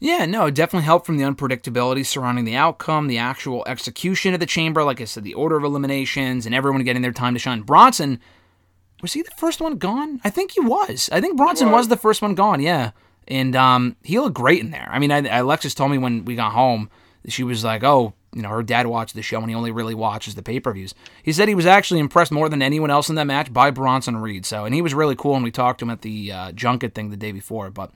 Yeah, no, it definitely helped from the unpredictability surrounding the outcome, the actual execution of the chamber, like I said, the order of eliminations, and everyone getting their time to shine. Bronson, was he the first one gone? I think he was. I think Bronson was. was. the first one gone, yeah. and um, he looked great in there. I mean, I, Alexis told me when we got home, she was like, "Oh, you know, her dad watched the show and he only really watches the pay per views." He said he was actually impressed more than anyone else in that match by Bronson Reed. So, and he was really cool, and we talked to him at the uh, junket thing the day before. But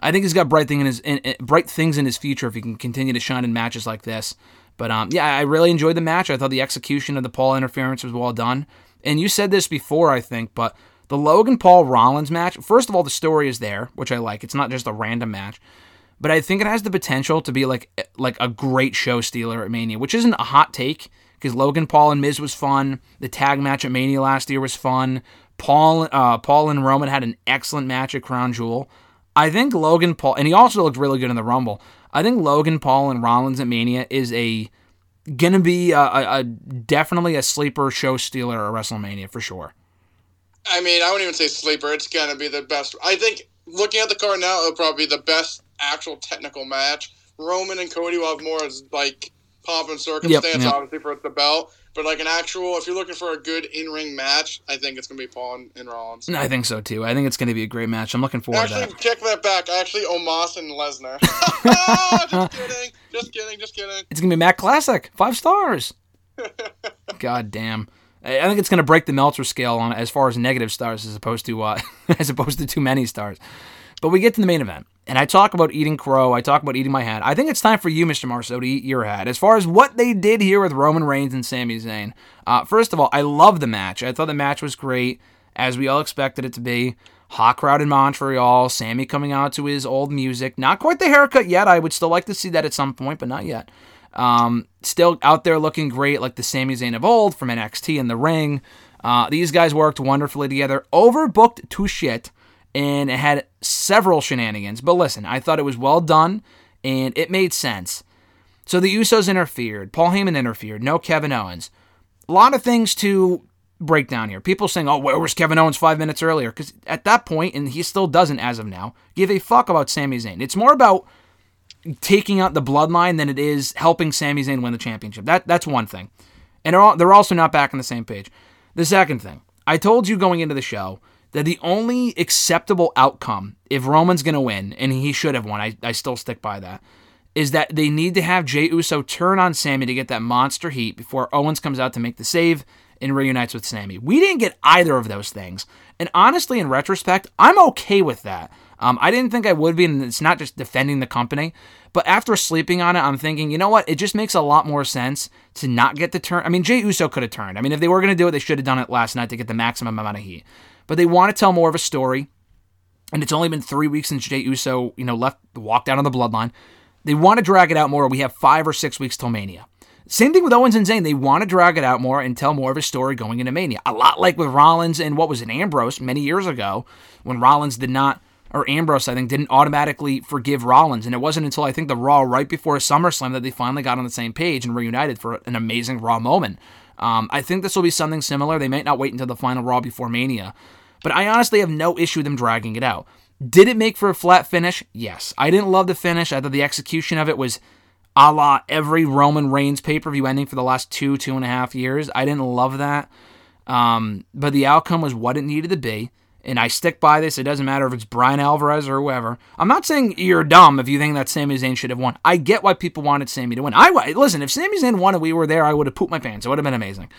I think he's got bright thing in his in, in- bright things in his future if he can continue to shine in matches like this. But um, yeah, I really enjoyed the match. I thought the execution of the Paul interference was well done. And you said this before, I think, but the Logan Paul Rollins match. First of all, the story is there, which I like. It's not just a random match, but I think it has the potential to be like like a great show stealer at Mania, which isn't a hot take because Logan Paul and Miz was fun. The tag match at Mania last year was fun. Paul uh, Paul and Roman had an excellent match at Crown Jewel. I think Logan Paul, and he also looked really good in the Rumble. I think Logan Paul and Rollins at Mania is a gonna be a, a, a definitely a sleeper show stealer at WrestleMania for sure. I mean, I wouldn't even say sleeper. It's gonna be the best. I think looking at the card now, it'll probably be the best actual technical match. Roman and Cody will have more as like pomp and circumstance, yep. obviously for the belt. But like an actual, if you're looking for a good in-ring match, I think it's gonna be Paul and, and Rollins. I think so too. I think it's gonna be a great match. I'm looking forward to Actually, that. check that back. Actually, Omos and Lesnar. just kidding. Just kidding. Just kidding. It's gonna be Matt Classic, five stars. God damn. I think it's gonna break the Meltzer scale on as far as negative stars as opposed to uh, as opposed to too many stars. But we get to the main event, and I talk about eating crow. I talk about eating my hat. I think it's time for you, Mr. Marceau, to eat your hat. As far as what they did here with Roman Reigns and Sami Zayn, uh, first of all, I love the match. I thought the match was great, as we all expected it to be. Hot crowd in Montreal. Sami coming out to his old music. Not quite the haircut yet. I would still like to see that at some point, but not yet. Um, still out there looking great, like the Sami Zayn of old from NXT in the ring. Uh, these guys worked wonderfully together. Overbooked to shit, and it had several shenanigans. But listen, I thought it was well done, and it made sense. So the Usos interfered. Paul Heyman interfered. No Kevin Owens. A lot of things to break down here. People saying, "Oh, where was Kevin Owens five minutes earlier?" Because at that point, and he still doesn't as of now, give a fuck about Sami Zayn. It's more about taking out the bloodline than it is helping Sami Zayn win the championship. That that's one thing, and they're they're also not back on the same page. The second thing, I told you going into the show that the only acceptable outcome if Roman's going to win, and he should have won, I, I still stick by that, is that they need to have Jey Uso turn on Sami to get that monster heat before Owens comes out to make the save and reunites with Sami. We didn't get either of those things. And honestly, in retrospect, I'm okay with that. Um, I didn't think I would be, and it's not just defending the company. But after sleeping on it, I'm thinking, you know what? It just makes a lot more sense to not get the turn. I mean, Jey Uso could have turned. I mean, if they were going to do it, they should have done it last night to get the maximum amount of heat. But they want to tell more of a story, and it's only been three weeks since Jey Uso, you know, left walked out on the bloodline. They want to drag it out more. We have five or six weeks till Mania. Same thing with Owens and Zayn. They want to drag it out more and tell more of a story going into Mania. A lot like with Rollins and what was it, Ambrose many years ago when Rollins did not, or Ambrose, I think, didn't automatically forgive Rollins. And it wasn't until I think the Raw right before SummerSlam that they finally got on the same page and reunited for an amazing Raw moment. Um, I think this will be something similar. They might not wait until the final Raw before Mania. But I honestly have no issue with them dragging it out. Did it make for a flat finish? Yes. I didn't love the finish. I thought the execution of it was a la every Roman Reigns pay per view ending for the last two, two and a half years. I didn't love that. Um, but the outcome was what it needed to be. And I stick by this. It doesn't matter if it's Bryan Alvarez or whoever. I'm not saying you're dumb if you think that Sami Zayn should have won. I get why people wanted Sami to win. I listen. If Sami Zayn won and we were there, I would have pooped my pants. It would have been amazing.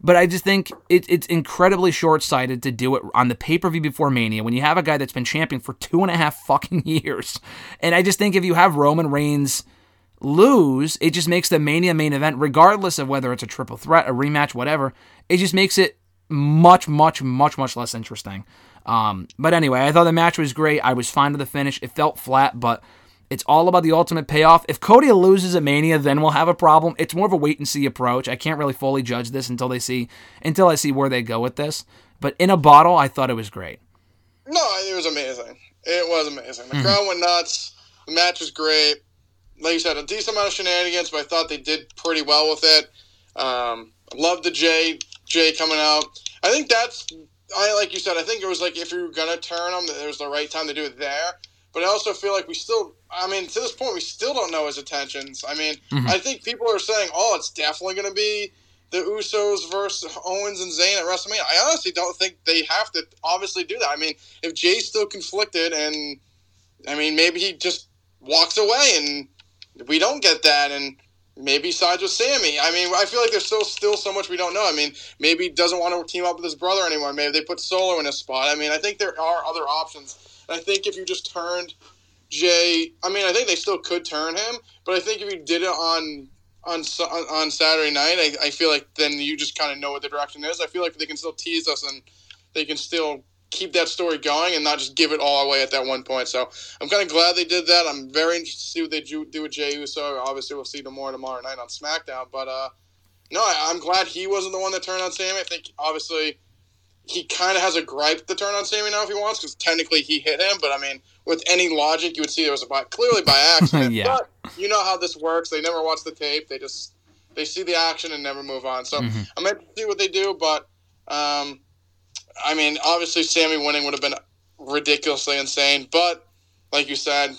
But I just think it, it's incredibly short sighted to do it on the pay per view before Mania when you have a guy that's been champion for two and a half fucking years. And I just think if you have Roman Reigns lose, it just makes the Mania main event, regardless of whether it's a triple threat, a rematch, whatever, it just makes it much, much, much, much less interesting. Um, but anyway, I thought the match was great. I was fine with the finish. It felt flat, but it's all about the ultimate payoff. If Cody loses at Mania, then we'll have a problem. It's more of a wait and see approach. I can't really fully judge this until they see until I see where they go with this. But in a bottle, I thought it was great. No, it was amazing. It was amazing. Mm-hmm. The crowd went nuts. The match was great. Like you said, a decent amount of shenanigans, but I thought they did pretty well with it. Um, loved the Jay Jay coming out. I think that's I like you said. I think it was like if you were gonna turn them, it was the right time to do it there. But I also feel like we still. I mean, to this point, we still don't know his intentions. I mean, mm-hmm. I think people are saying, "Oh, it's definitely going to be the Usos versus Owens and Zayn at WrestleMania." I honestly don't think they have to obviously do that. I mean, if Jey's still conflicted and I mean, maybe he just walks away and we don't get that, and maybe sides with Sami. I mean, I feel like there's still still so much we don't know. I mean, maybe he doesn't want to team up with his brother anymore. Maybe they put Solo in a spot. I mean, I think there are other options. I think if you just turned Jey, I mean, I think they still could turn him, but I think if you did it on on on Saturday night, I, I feel like then you just kind of know what the direction is. I feel like they can still tease us and they can still keep that story going and not just give it all away at that one point. So I'm kind of glad they did that. I'm very interested to see what they do, do with Jey Uso. Obviously, we'll see more tomorrow night on SmackDown. But uh, no, I, I'm glad he wasn't the one that turned on Sami. I think obviously he kind of has a gripe to turn on Sami now if he wants because technically he hit him. But I mean, with any logic, you would see it was by, clearly by accident. Yeah. But you know how this works. They never watch the tape. They just they see the action and never move on. So Mm-hmm. I'm going to see what they do. But um, I mean, obviously, Sami winning would have been ridiculously insane. But like you said,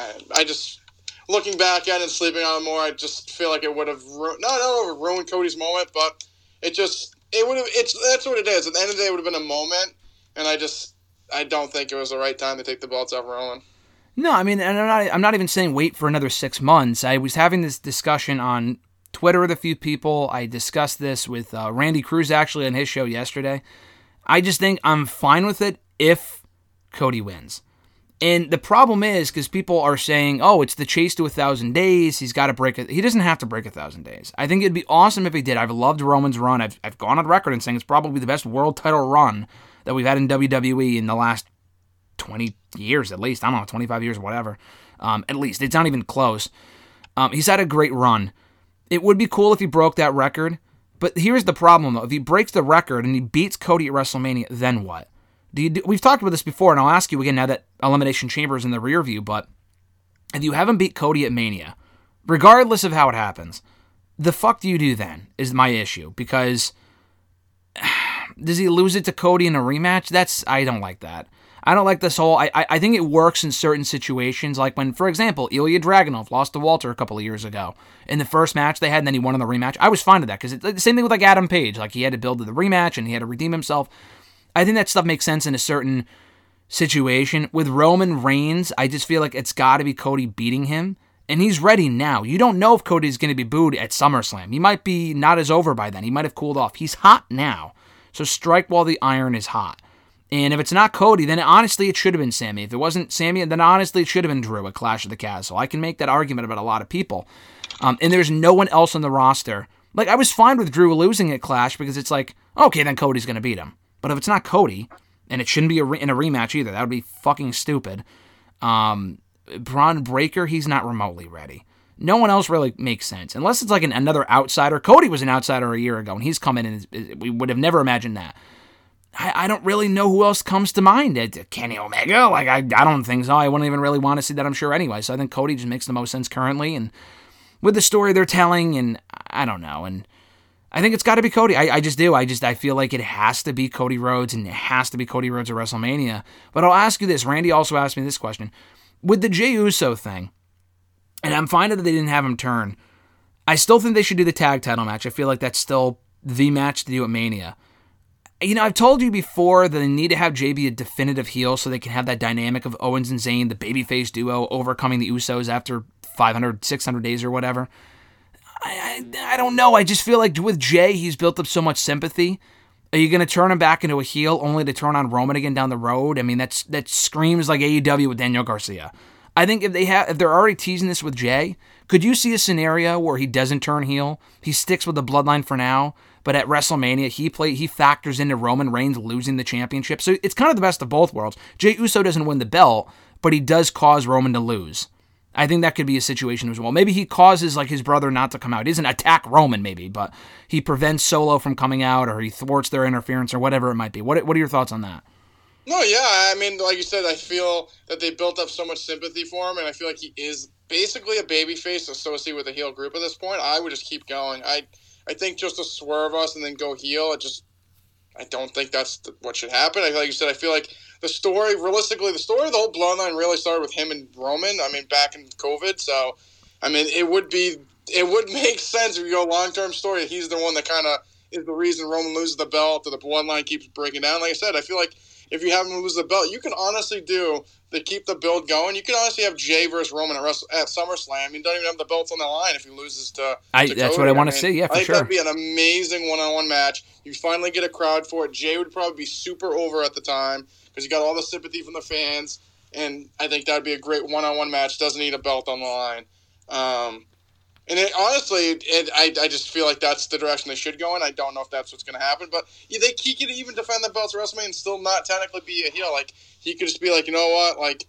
I, I just looking back at it and sleeping on it more, I just feel like it would have ru- not not ruined Cody's moment, but it just it would have. It's that's what it is. At the end of the day, it would have been a moment, and I just I don't think it was the right time to take the belts off Roman. No, I mean, and I'm not. I'm not even saying wait for another six months. I was having this discussion on Twitter with a few people. I discussed this with uh, Randy Cruz actually on his show yesterday. I just think I'm fine with it if Cody wins. And the problem is because people are saying, "Oh, it's the chase to a thousand days. He's got to break it. He doesn't have to break a thousand days." I think it'd be awesome if he did. I've loved Roman's run. I've I've gone on record and saying it's probably the best world title run that we've had in WWE in the last 20 years at least. I don't know, 25 years, or whatever. Um, at least. It's not even close. Um, he's had a great run. It would be cool if he broke that record. But here's the problem, though. If he breaks the record and he beats Cody at WrestleMania, then what? Do you do, we've talked about this before, and I'll ask you again now that Elimination Chamber is in the rear view, but if you haven't beat Cody at Mania, regardless of how it happens, the fuck do you do then? Is my issue. Because does he lose it to Cody in a rematch? That's I don't like that. I don't like this whole. I I, I think it works in certain situations, like when, for example, Ilya Dragunov lost to Walter a couple of years ago in the first match they had, and then he won in the rematch. I was fine with that because the same thing with like Adam Page, like he had to build to the rematch and he had to redeem himself. I think that stuff makes sense in a certain situation. With Roman Reigns, I just feel like it's got to be Cody beating him. And he's ready now. You don't know if Cody's going to be booed at SummerSlam. He might be not as over by then. He might have cooled off. He's hot now. So strike while the iron is hot. And if it's not Cody, then honestly it should have been Sami. If it wasn't Sami, then honestly it should have been Drew at Clash of the Castle. I can make that argument about a lot of people. Um, and there's no one else on the roster. Like I was fine with Drew losing at Clash because it's like, okay, then Cody's going to beat him. But if it's not Cody, and it shouldn't be a re- in a rematch either, that would be fucking stupid. Um, Bron Breakker, he's not remotely ready. No one else really makes sense unless it's like an, another outsider. Cody was an outsider a year ago, and he's come in and we would have never imagined that. I, I don't really know who else comes to mind. Uh, Kenny Omega? Like, I, I don't think so. I wouldn't even really want to see that, I'm sure, anyway. So I think Cody just makes the most sense currently. And with the story they're telling, and I don't know. And I think it's got to be Cody. I, I just do. I just I feel like it has to be Cody Rhodes, and it has to be Cody Rhodes at WrestleMania. But I'll ask you this. Randy also asked me this question. With the Jey Uso thing, and I'm fine that they didn't have him turn, I still think they should do the tag title match. I feel like that's still the match to do at Mania you know, I've told you before that they need to have Jey be a definitive heel so they can have that dynamic of Owens and Zayn, the babyface duo, overcoming the Usos after 500, 600 days or whatever. I, I, I don't know. I just feel like with Jey, he's built up so much sympathy. Are you going to turn him back into a heel only to turn on Roman again down the road? I mean, that's that screams like AEW with Daniel Garcia. I think if they have, if they're already teasing this with Jey, could you see a scenario where he doesn't turn heel? He sticks with the bloodline for now, but at WrestleMania he play he factors into Roman Reigns losing the championship. So it's kind of the best of both worlds. Jey Uso doesn't win the belt, but he does cause Roman to lose. I think that could be a situation as well. Maybe he causes like his brother not to come out. He doesn't attack Roman, maybe, but he prevents Solo from coming out, or he thwarts their interference, or whatever it might be. What What are your thoughts on that? No, yeah, I mean, like you said, I feel that they built up so much sympathy for him, and I feel like he is basically a babyface associated with a heel group at this point. I would just keep going. I, I think just to swerve us and then go heel, it just, I don't think that's what should happen. I, like you said, I feel like the story, realistically, the story of the whole bloodline really started with him and Roman. I mean, back in COVID, so I mean, it would be, it would make sense if you go long term story. He's the one that kind of is the reason Roman loses the belt, or the bloodline keeps breaking down. Like I said, I feel like if you have him lose the belt, you can honestly do to keep the build going. You can honestly have Jey versus Roman at, Wrestle, at SummerSlam. You don't even have the belts on the line if he loses to. I- to that's Cody. what I wanna mean, see, yeah, for I think sure. that'd be an amazing one-on-one match. You finally get a crowd for it. Jey would probably be super over at the time because you got all the sympathy from the fans, and I think that'd be a great one-on-one match. Doesn't need a belt on the line. Um, and it, honestly, it, I, I just feel like that's the direction they should go in. I don't know if that's what's going to happen, but yeah, they he could even defend the belts at WrestleMania and still not technically be a heel. Like he could just be like, you know what, like,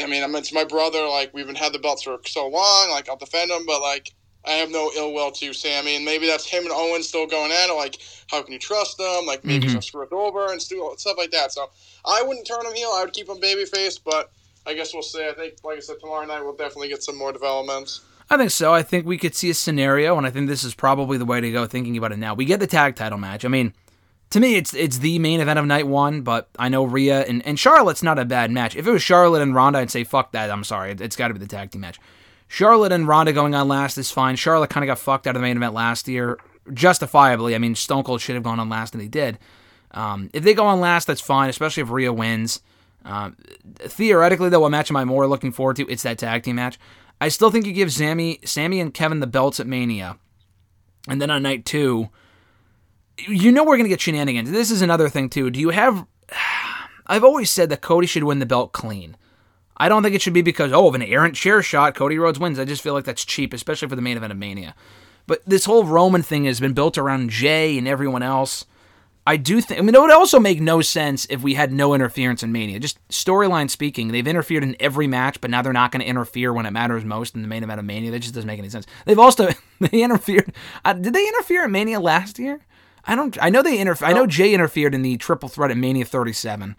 I mean, I mean, it's my brother. Like we've been had the belts for so long. Like I'll defend them, but like I have no ill will to Sami, and maybe that's him and Owen still going at it. Like how can you trust them? Like maybe Mhm. he'll screw it over and stuff like that. So I wouldn't turn him heel. I would keep him babyface, but. I guess we'll see. I think, like I said, tomorrow night we'll definitely get some more developments. I think so. I think we could see a scenario, and I think this is probably the way to go. Thinking about it now, we get the tag title match. I mean, to me, it's it's the main event of night one. But I know Rhea and, and Charlotte's not a bad match. If it was Charlotte and Ronda, I'd say fuck that. I'm sorry, it, has got to be the tag team match. Charlotte and Ronda going on last is fine. Charlotte kind of got fucked out of the main event last year, justifiably. I mean, Stone Cold should have gone on last, and he did. Um, if they go on last, that's fine, especially if Rhea wins. Um, theoretically, though, what match am I more looking forward to? It's that tag team match. I still think you give Sami, Sami and Kevin the belts at Mania, and then on night two, you know we're gonna get shenanigans. This is another thing too. Do you have? I've always said that Cody should win the belt clean. I don't think it should be because oh of an errant chair shot, Cody Rhodes wins. I just feel like that's cheap, especially for the main event of Mania. But this whole Roman thing has been built around Jey and everyone else. I do think. I mean, it would also make no sense if we had no interference in Mania. Just storyline speaking, they've interfered in every match, but now they're not going to interfere when it matters most in the main event of Mania. That just doesn't make any sense. They've also they interfered. Uh, did they interfere in Mania last year? I don't. I know they interfered. I know Jey interfered in the triple threat at Mania 37.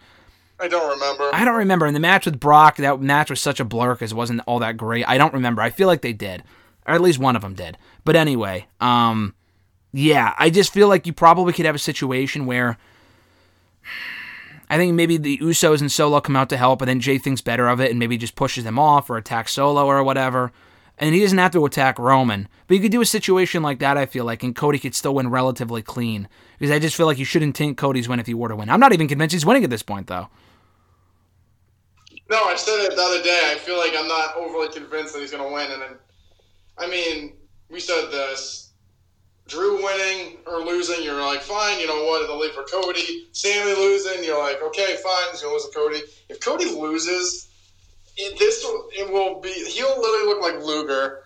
I don't remember. I don't remember. In the match with Brock, that match was such a blur because it wasn't all that great. I don't remember. I feel like they did, or at least one of them did. But anyway, um, yeah, I just feel like you probably could have a situation where I think maybe the Usos and Solo come out to help, and then Jey thinks better of it and maybe just pushes them off or attacks Solo or whatever. And he doesn't have to attack Roman. But you could do a situation like that, I feel like, and Cody could still win relatively clean. Because I just feel like you shouldn't taint Cody's win if he were to win. I'm not even convinced he's winning at this point, though. No, I said it the other day. I feel like I'm not overly convinced that he's going to win. And then, I mean, we said this. Drew winning or losing, you're like, fine, you know what, they'll leave for Cody. Sami losing, you're like, okay, fine, he's going to lose to Cody. If Cody loses, it, this it will be, he'll literally look like Luger.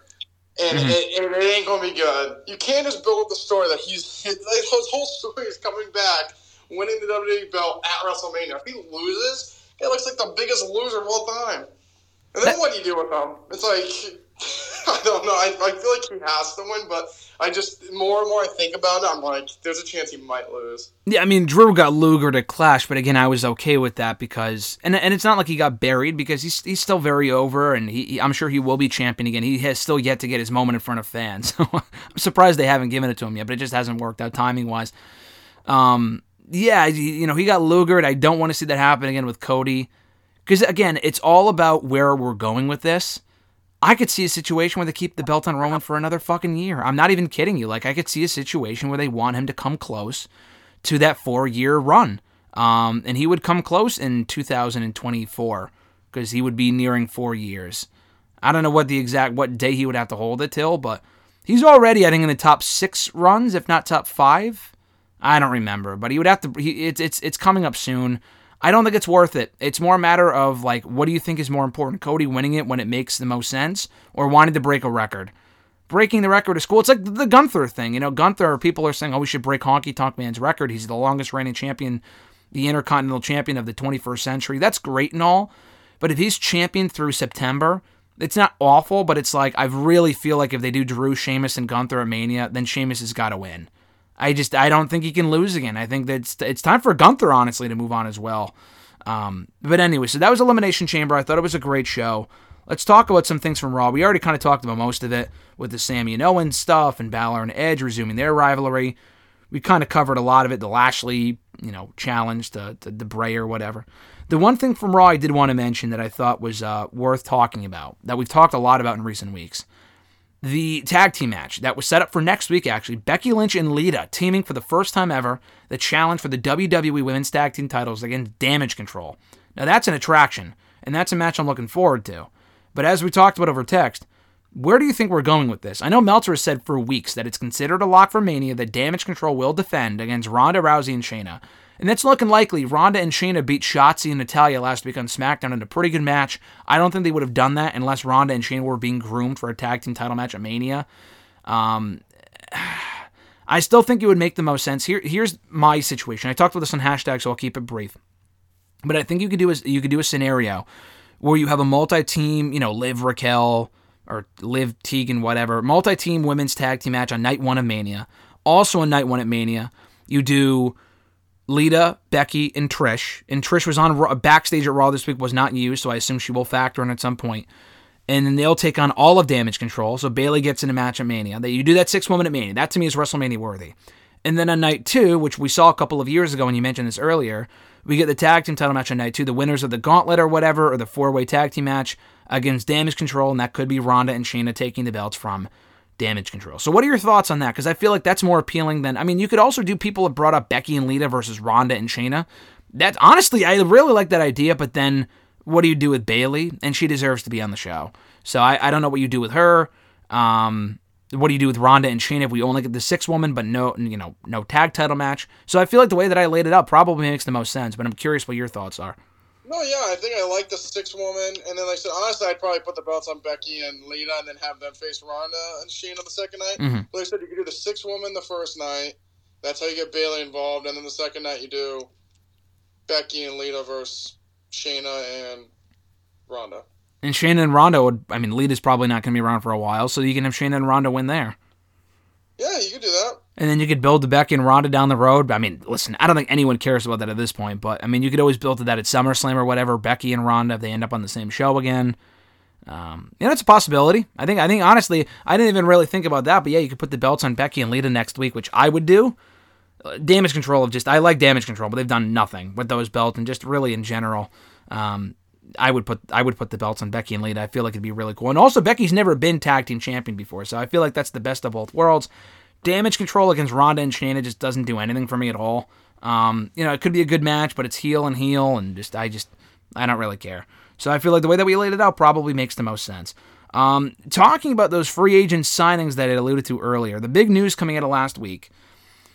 And Mhm. it, it, it ain't going to be good. You can't just build up the story that he's, his, his whole story is coming back, winning the WWE belt at WrestleMania. If he loses, it looks like the biggest loser of all time. And then what do you do with him? It's like I don't know. I, I feel like he has to win, but I just more and more I think about it, I'm like, there's a chance he might lose. Yeah, I mean, Drew got Luger to clash, but again, I was okay with that because, and and it's not like he got buried because he's he's still very over, and he, he- I'm sure he will be champion again. He has still yet to get his moment in front of fans. So I'm surprised they haven't given it to him yet, but it just hasn't worked out timing wise. Um, yeah, you know, he got Luger, I don't want to see that happen again with Cody because again, it's all about where we're going with this. I could see a situation where they keep the belt on Roman for another fucking year. I'm not even kidding you. Like I could see a situation where they want him to come close to that four year run. Um, and he would come close in 2024 because he would be nearing four years. I don't know what the exact what day he would have to hold it till, but he's already I think in the top six runs, if not top five. I don't remember, but he would have to. He, it's it's it's coming up soon. I don't think it's worth it. It's more a matter of like, what do you think is more important, Cody winning it when it makes the most sense, or wanting to break a record? Breaking the record is cool. It's like the Gunther thing, you know. Gunther, people are saying, "Oh, we should break Honky Tonk Man's record. He's the longest reigning champion, the Intercontinental Champion of the 21st century." That's great and all, but if he's champion through September, it's not awful. But it's like I really feel like if they do Drew, Sheamus, and Gunther at Mania, then Sheamus has got to win. I just I don't think he can lose again. I think that it's, it's time for Gunther honestly to move on as well. Um, but anyway, so that was Elimination Chamber. I thought it was a great show. Let's talk about some things from Raw. We already kind of talked about most of it with the Sammy and Owen stuff and Balor and Edge resuming their rivalry. We kind of covered a lot of it. The Lashley, you know, challenge to the Bray or whatever. The one thing from Raw I did want to mention that I thought was uh, worth talking about that we've talked a lot about in recent weeks the tag team match that was set up for next week, actually. Becky Lynch and Lita teaming for the first time ever, the challenge for the WWE Women's Tag Team titles against Damage Control. Now, that's an attraction, and that's a match I'm looking forward to. But as we talked about over text, where do you think we're going with this? I know Meltzer has said for weeks that it's considered a lock for Mania that Damage Control will defend against Ronda Rousey and Shayna. And that's looking likely. Ronda and Shayna beat Shotzi and Natalya last week on SmackDown in a pretty good match. I don't think they would have done that unless Ronda and Shayna were being groomed for a tag team title match at Mania. Um, I still think it would make the most sense. Here, here's my situation. I talked about this on hashtag, so I'll keep it brief. But I think you could do a, you could do a scenario where you have a multi-team, you know, Liv Raquel or Liv Tegan, whatever, multi-team women's tag team match on night one of Mania. Also on night one at Mania, you do Lita, Becky, and Trish. And Trish was on Raw, backstage at Raw this week, was not used, so I assume she will factor in at some point. And then they'll take on all of Damage Control. So Bayley gets in a match at Mania. That you do that six woman at Mania. That to me is WrestleMania worthy. And then on night two, which we saw a couple of years ago, and you mentioned this earlier, we get the tag team title match on night two. The winners of the gauntlet or whatever, or the four way tag team match against Damage Control, and that could be Ronda and Shayna taking the belts from Damage Control. So, what are your thoughts on that? Because I feel like that's more appealing than. I mean, you could also do people have brought up Becky and Lita versus Ronda and Shayna. That honestly, I really like that idea, but then what do you do with Bayley? And she deserves to be on the show. So I, I don't know what you do with her. Um, what do you do with Ronda and Shayna if we only get the six woman, but no, you know, no tag title match? So I feel like the way that I laid it out probably makes the most sense. But I'm curious what your thoughts are. No, yeah, I think I like the six woman, and then like I said, honestly, I'd probably put the belts on Becky and Lita, and then have them face Ronda and Shayna the second night. Mhm. But like I said, you could do the six woman the first night. That's how you get Bayley involved, and then the second night you do Becky and Lita versus Shayna and Ronda. And Shayna and Ronda would, I mean, Lita's probably not going to be around for a while, so you can have Shayna and Ronda win there. Yeah, you could do that. And then you could build the Becky and Ronda down the road. I mean, listen, I don't think anyone cares about that at this point, but I mean, you could always build to that at SummerSlam or whatever. Becky and Ronda, if they end up on the same show again. Um, you know, it's a possibility. I think, I think honestly, I didn't even really think about that, but yeah, you could put the belts on Becky and Lita next week, which I would do. Uh, damage control of just, I like damage control, but they've done nothing with those belts and just really in general. Um, I would put I would put the belts on Becky and Lita. I feel like it'd be really cool. And also Becky's never been tag team champion before, so I feel like that's the best of both worlds. Damage control against Ronda and Shayna just doesn't do anything for me at all. Um, you know, it could be a good match, but it's heel and heel, and just I just I don't really care. So I feel like the way that we laid it out probably makes the most sense. Um, talking about those free agent signings that I alluded to earlier, the big news coming out of last week.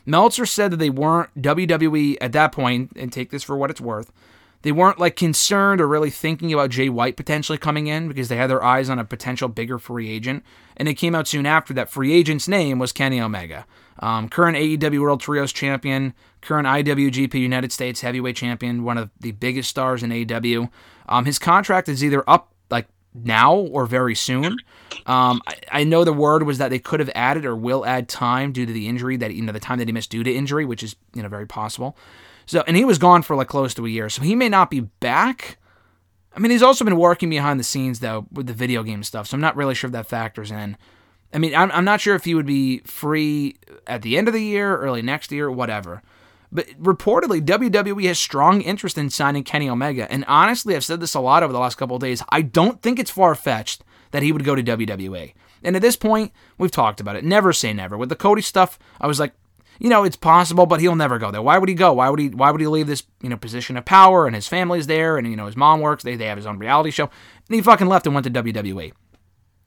Meltzer said that they weren't WWE at that point, and take this for what it's worth. They weren't like concerned or really thinking about Jay White potentially coming in because they had their eyes on a potential bigger free agent. And it came out soon after that free agent's name was Kenny Omega, um, current AEW World Trios champion, current IWGP United States Heavyweight champion, one of the biggest stars in AEW. Um, his contract is either up like now or very soon. Um, I, I know the word was that they could have added or will add time due to the injury that you know the time that he missed due to injury, which is you know very possible. So and he was gone for like close to a year, so he may not be back. I mean, he's also been working behind the scenes though with the video game stuff, so I'm not really sure if that factors in. I mean, I'm, I'm not sure if he would be free at the end of the year, early next year, whatever. But reportedly, WWE has strong interest in signing Kenny Omega. And honestly, I've said this a lot over the last couple days. I don't think it's far fetched that he would go to WWE. And at this point, we've talked about it. Never say never. With the Cody stuff, I was like, you know, it's possible, but he'll never go there. Why would he go? Why would he? Why would he leave this, you know, position of power? And his family's there, and you know, his mom works. They they have his own reality show, and he fucking left and went to WWE.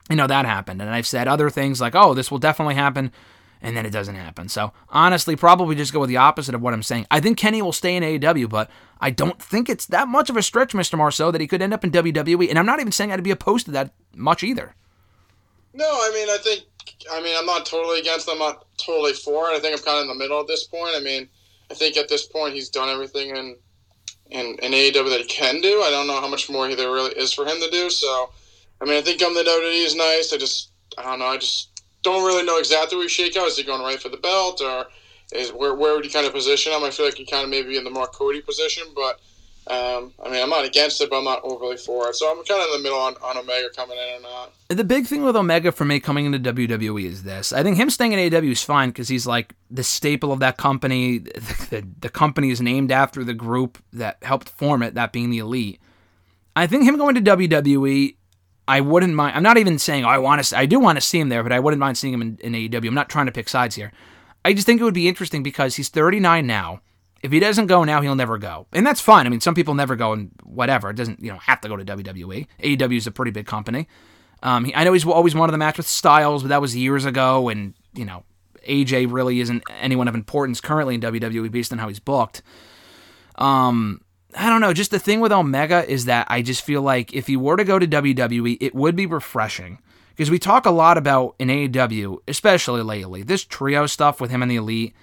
You know that happened, and I've said other things like, oh, this will definitely happen, and then it doesn't happen. So honestly, probably just go with the opposite of what I'm saying. I think Kenny will stay in AEW, but I don't think it's that much of a stretch, Mr. Marceau, that he could end up in WWE. And I'm not even saying I'd be opposed to that much either. No, I mean, I think, I mean, I'm not totally against them. I'm not totally for it. I think I'm kind of in the middle at this point. I mean, I think at this point he's done everything in in, in AEW that he can do. I don't know how much more there really is for him to do. So, I mean, I think coming to WWE is nice. I just, I don't know. I just don't really know exactly where he shake out. Is he going right for the belt or is where where would he kind of position him? I feel like he kind of maybe in the more Cody position, but. Um, I mean, I'm not against it, but I'm not overly for it. So I'm kind of in the middle on, on Omega coming in or not. The big thing with Omega for me coming into WWE is this. I think him staying in AEW is fine because he's like the staple of that company. The, the, the company is named after the group that helped form it, that being the Elite. I think him going to WWE, I wouldn't mind. I'm not even saying oh, I want to. I do want to see him there, but I wouldn't mind seeing him in, in AEW. I'm not trying to pick sides here. I just think it would be interesting because he's 39 now. If he doesn't go now, he'll never go, and that's fine. I mean, some people never go, and whatever. It doesn't you know have to go to WWE. AEW is a pretty big company. Um, he, I know he's always wanted the match with Styles, but that was years ago, and you know AJ really isn't anyone of importance currently in WWE based on how he's booked. Um, I don't know. Just the thing with Omega is that I just feel like if he were to go to WWE, it would be refreshing because we talk a lot about in AEW, especially lately, this trio stuff with him and the Elite.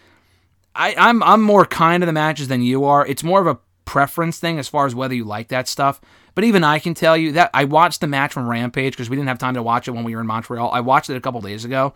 I, I'm I'm more kind of the matches than you are. It's more of a preference thing as far as whether you like that stuff. But even I can tell you that I watched the match from Rampage because we didn't have time to watch it when we were in Montreal. I watched it a couple days ago.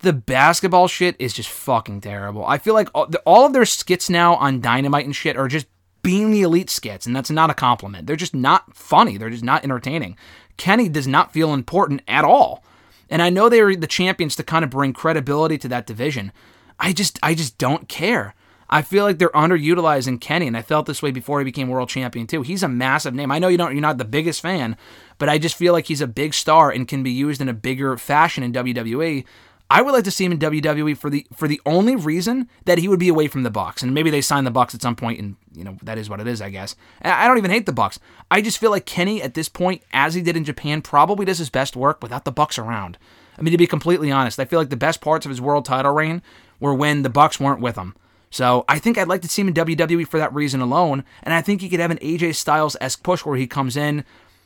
The basketball shit is just fucking terrible. I feel like all, all of their skits now on Dynamite and shit are just being the elite skits, and that's not a compliment. They're just not funny. They're just not entertaining. Kenny does not feel important at all. And I know they were the champions to kind of bring credibility to that division. I just I just don't care. I feel like they're underutilizing Kenny, and I felt this way before he became world champion too. He's a massive name. I know you don't you're not the biggest fan, but I just feel like he's a big star and can be used in a bigger fashion in WWE. I would like to see him in WWE for the for the only reason that he would be away from the Bucks, and maybe they sign the Bucks at some point, and you know that is what it is, I guess. I don't even hate the Bucks. I just feel like Kenny at this point, as he did in Japan, probably does his best work without the Bucks around. I mean, to be completely honest, I feel like the best parts of his world title reign were when the Bucks weren't with him. So I think I'd like to see him in WWE for that reason alone, and I think he could have an AJ Styles esque push where he comes in.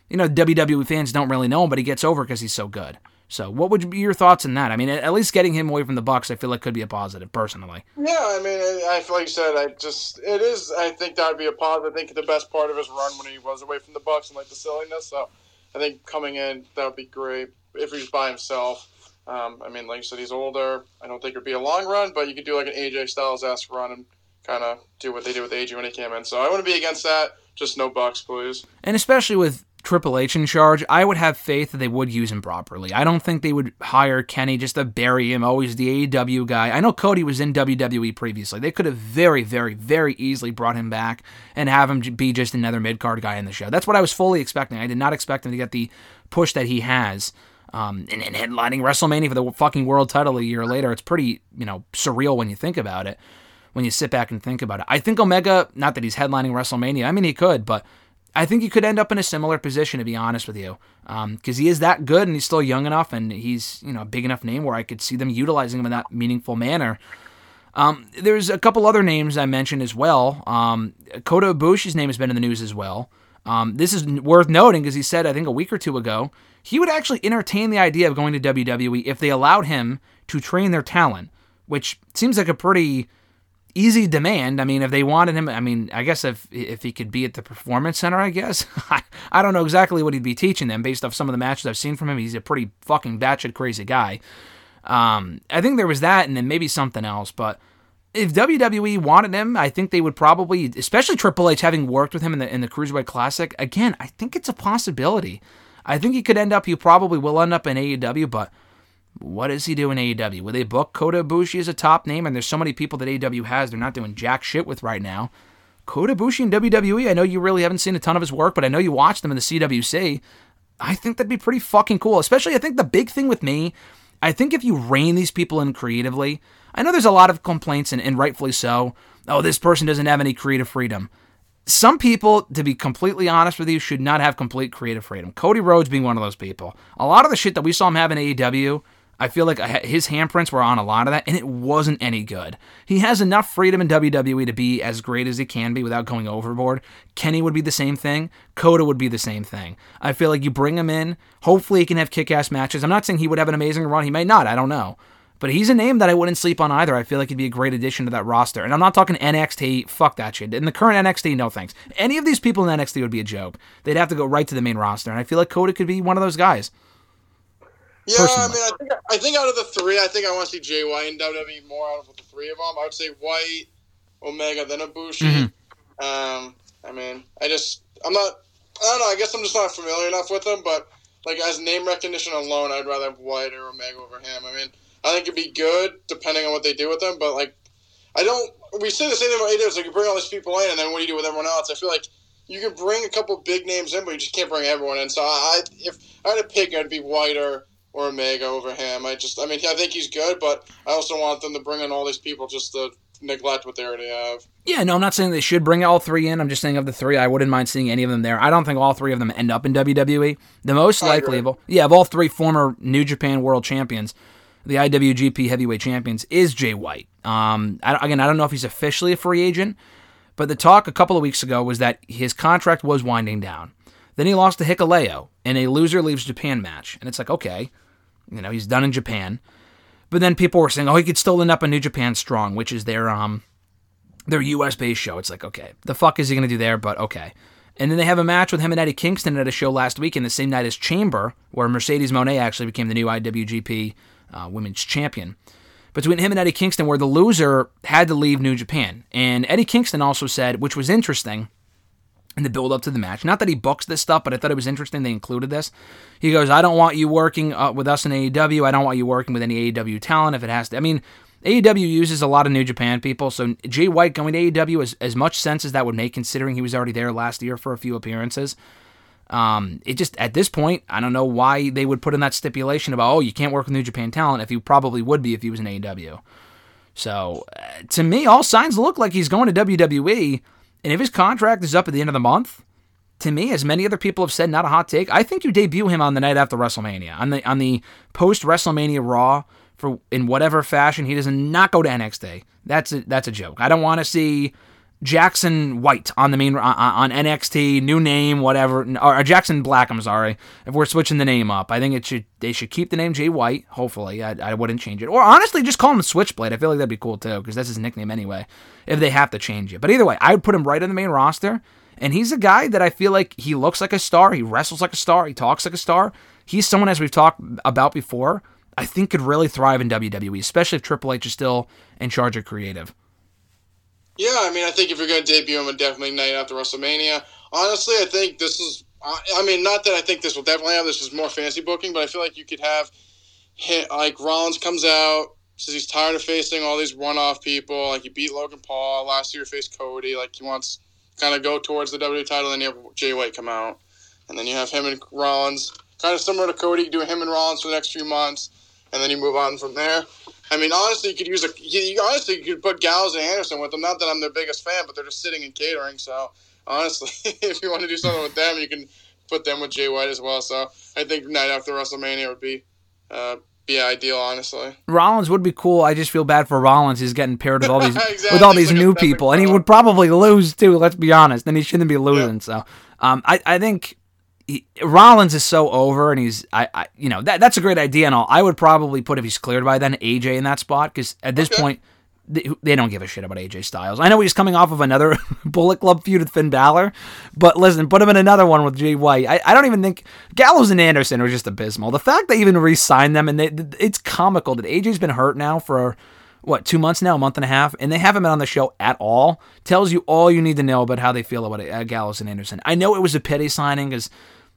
You know, WWE fans don't really know him, but he gets over because he's so good. So, what would be your thoughts on that? I mean, at least getting him away from the Bucks, I feel like could be a positive, personally. Yeah, I mean, I, like you said, I just it is. I think that would be a positive. I think the best part of his run when he was away from the Bucks and like the silliness. So, I think coming in that would be great if he's by himself. Um, I mean, like you said, he's older. I don't think it'd be a long run, but you could do like an AJ Styles esque run and kind of do what they did with AJ when he came in. So I wouldn't be against that. Just no Bucks, please. And especially with Triple H in charge, I would have faith that they would use him properly. I don't think they would hire Kenny just to bury him, always the AEW guy. I know Cody was in WWE previously. They could have very, very, very easily brought him back and have him be just another mid card guy in the show. That's what I was fully expecting. I did not expect him to get the push that he has. Um, and, and headlining WrestleMania for the fucking world title a year later, it's pretty, you know, surreal when you think about it. When you sit back and think about it, I think Omega, not that he's headlining WrestleMania, I mean he could, but I think he could end up in a similar position, to be honest with you, because he is that good and he's still young enough and he's you know a big enough name where I could see them utilizing him in that meaningful manner. Um, there's a couple other names I mentioned as well. Um, Kota Ibushi's name has been in the news as well. Um, this is worth noting because he said I think a week or two ago he would actually entertain the idea of going to WWE if they allowed him to train their talent, which seems like a pretty easy demand. I mean, if they wanted him, I mean, I guess if if he could be at the performance center, I guess I, don't know exactly what he'd be teaching them based off some of the matches I've seen from him. He's a pretty fucking batshit crazy guy. Um, I think there was that, and then maybe something else. But if WWE wanted him, I think they would probably, especially Triple H, having worked with him in the in the Cruiserweight Classic. Again, I think it's a possibility. I think he could end up. He probably will end up in AEW, but what does he do in AEW? Will they book Kota Ibushi as a top name? And there's so many people that AEW has they're not doing jack shit with right now. Kota Ibushi in WWE, I know you really haven't seen a ton of his work, but I know you watched them in the CWC. I think that'd be pretty fucking cool. Especially, I think the big thing with me, I think if you rein these people in creatively, I know there's a lot of complaints, and, and rightfully so. Oh, this person doesn't have any creative freedom. Some people, to be completely honest with you, should not have complete creative freedom. Cody Rhodes being one of those people. A lot of the shit that we saw him have in AEW, I feel like uh, his handprints were on a lot of that, and it wasn't any good. He has enough freedom in WWE to be as great as he can be without going overboard. Kenny would be the same thing. Kota would be the same thing. I feel like you bring him in, hopefully he can have kick ass matches. I'm not saying he would have an amazing run, he may not, I don't know. But he's a name that I wouldn't sleep on either. I feel like he'd be a great addition to that roster. And I'm not talking NXT. Fuck that shit. In the current NXT, no thanks. Any of these people in NXT would be a joke. They'd have to go right to the main roster. And I feel like Kota could be one of those guys. Yeah, Personally. I mean, I think, I think out of the three, I think I want to see Jay White in WWE more out of the three of them. I would say White, Omega, then Ibushi. Mm-hmm. Um, I mean, I just, I'm not, I don't know. I guess I'm just not familiar enough with them, but like as name recognition alone, I'd rather have White or Omega over him. I mean, I think it'd be good depending on what they do with them, but like, I don't. We say the same thing about AEW. Like you bring all these people in, and then what do you do with everyone else? I feel like you can bring a couple big names in, but you just can't bring everyone in. So I, if I had to pick, I'd be White or Omega over him. I just, I mean, I think he's good, but I also want them to bring in all these people just to neglect what they already have. Yeah, no, I'm not saying they should bring all three in. I'm just saying of the three, I wouldn't mind seeing any of them there. I don't think all three of them end up in WWE. The most likely of all, yeah, of all three former New Japan World Champions, the IWGP Heavyweight Champions is Jay White. Um, I, again, I don't know if he's officially a free agent, but the talk a couple of weeks ago was that his contract was winding down. Then he lost to Hikuleo in a loser leaves Japan match, and it's like, okay, you know, he's done in Japan. But then people were saying, oh, he could still end up in New Japan Strong, which is their um their US based show. It's like, okay, the fuck is he to do there? But okay. And then they have a match with him and Eddie Kingston at a show last week in the same night as Chamber, where Mercedes Moné actually became the new IWGP uh, Women's Champion. Between him and Eddie Kingston, where the loser had to leave New Japan. And Eddie Kingston also said, which was interesting in the build up to the match, not that he books this stuff, but I thought it was interesting they included this. He goes, I don't want you working uh, with us in AEW. I don't want you working with any AEW talent if it has to. I mean, AEW uses a lot of New Japan people, so Jay White going to AEW is as much sense as that would make, considering he was already there last year for a few appearances. Um, it just at this point, I don't know why they would put in that stipulation about oh you can't work with New Japan talent if you probably would be if he was in AEW. So uh, to me, all signs look like he's going to WWE, and if his contract is up at the end of the month, to me, as many other people have said, not a hot take. I think you debut him on the night after WrestleMania, on the on the post WrestleMania Raw for in whatever fashion. He does not go to NXT. That's a, that's a joke. I don't want to see Jackson White on the main on, NXT, new name, whatever, or Jackson Black. I'm sorry if we're switching the name up. I think it should they should keep the name Jay White. Hopefully, I, I wouldn't change it, or honestly, just call him Switchblade. I feel like that'd be cool too because that's his nickname anyway. If they have to change it, but either way, I would put him right on the main roster. And he's a guy that I feel like he looks like a star. He wrestles like a star. He talks like a star. He's someone, as we've talked about before, I think could really thrive in WWE, especially if Triple H is still in charge of creative. Yeah, I mean, I think if you're going to debut him, it definitely night after WrestleMania. Honestly, I think this is. I mean, not that I think this will definitely have. This is more fancy booking, but I feel like you could have, like Rollins comes out says he's tired of facing all these one-off people. Like he beat Logan Paul last year, faced Cody. Like he wants kind of go towards the WWE title. Then you have Jay White come out, and then you have him and Rollins, kind of similar to Cody, do him and Rollins for the next few months, and then you move on from there. I mean, honestly, you could use a. You, you- honestly, you could put Gallows and Anderson with them. Not that I'm their biggest fan, but they're just sitting and catering. So honestly, if you want to do something with them, you can put them with Jay White as well. So I think night after WrestleMania would be uh, be ideal. Honestly, Rollins would be cool. I just feel bad for Rollins. He's getting paired with all these Exactly. with all these like new people, and he would probably lose too. Let's be honest. Then he shouldn't be losing. So, um, I I think he, Rollins is so over, and he's I, I you know that that's a great idea and all. I would probably put if he's cleared by then AJ in that spot because at this Okay. point. They, they don't give a shit about AJ Styles. I know he's coming off of another Bullet Club feud with Finn Balor, but listen, put him in another one with Jay White. I, I don't even think Gallows and Anderson are just abysmal. The fact they even re-signed them and they, it's comical that AJ's been hurt now for what two months now, a month and a half, and they haven't been on the show at all. Tells you all you need to know about how they feel about uh, Gallows and Anderson. I know it was a pity signing because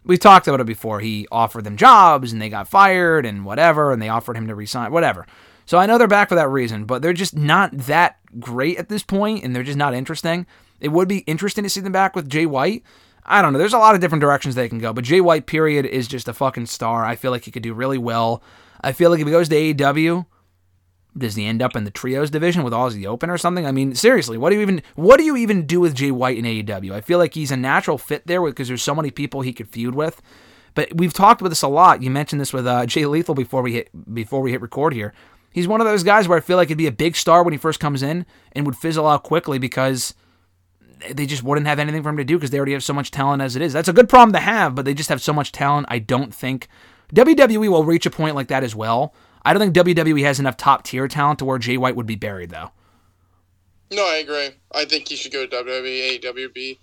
we talked about it before. He offered them jobs and they got fired and whatever, and they offered him to resign, whatever. So I know they're back for that reason, but they're just not that great at this point, and they're just not interesting. It would be interesting to see them back with Jay White. I don't know. There's a lot of different directions they can go, but Jay White, period, is just a fucking star. I feel like he could do really well. I feel like if he goes to AEW, does he end up in the trios division with Aussie Open or something? I mean, seriously, what do you even what do you even do with Jay White in AEW? I feel like he's a natural fit there because there's so many people he could feud with. But we've talked about this a lot. You mentioned this with uh, Jay Lethal before we hit before we hit record here. He's one of those guys where I feel like he'd be a big star when he first comes in and would fizzle out quickly because they just wouldn't have anything for him to do because they already have so much talent as it is. That's a good problem to have, but they just have so much talent. I don't think WWE will reach a point like that as well. I don't think WWE has enough top tier talent to where Jay White would be buried though. no, I agree. I think he should go to WWE, AWB.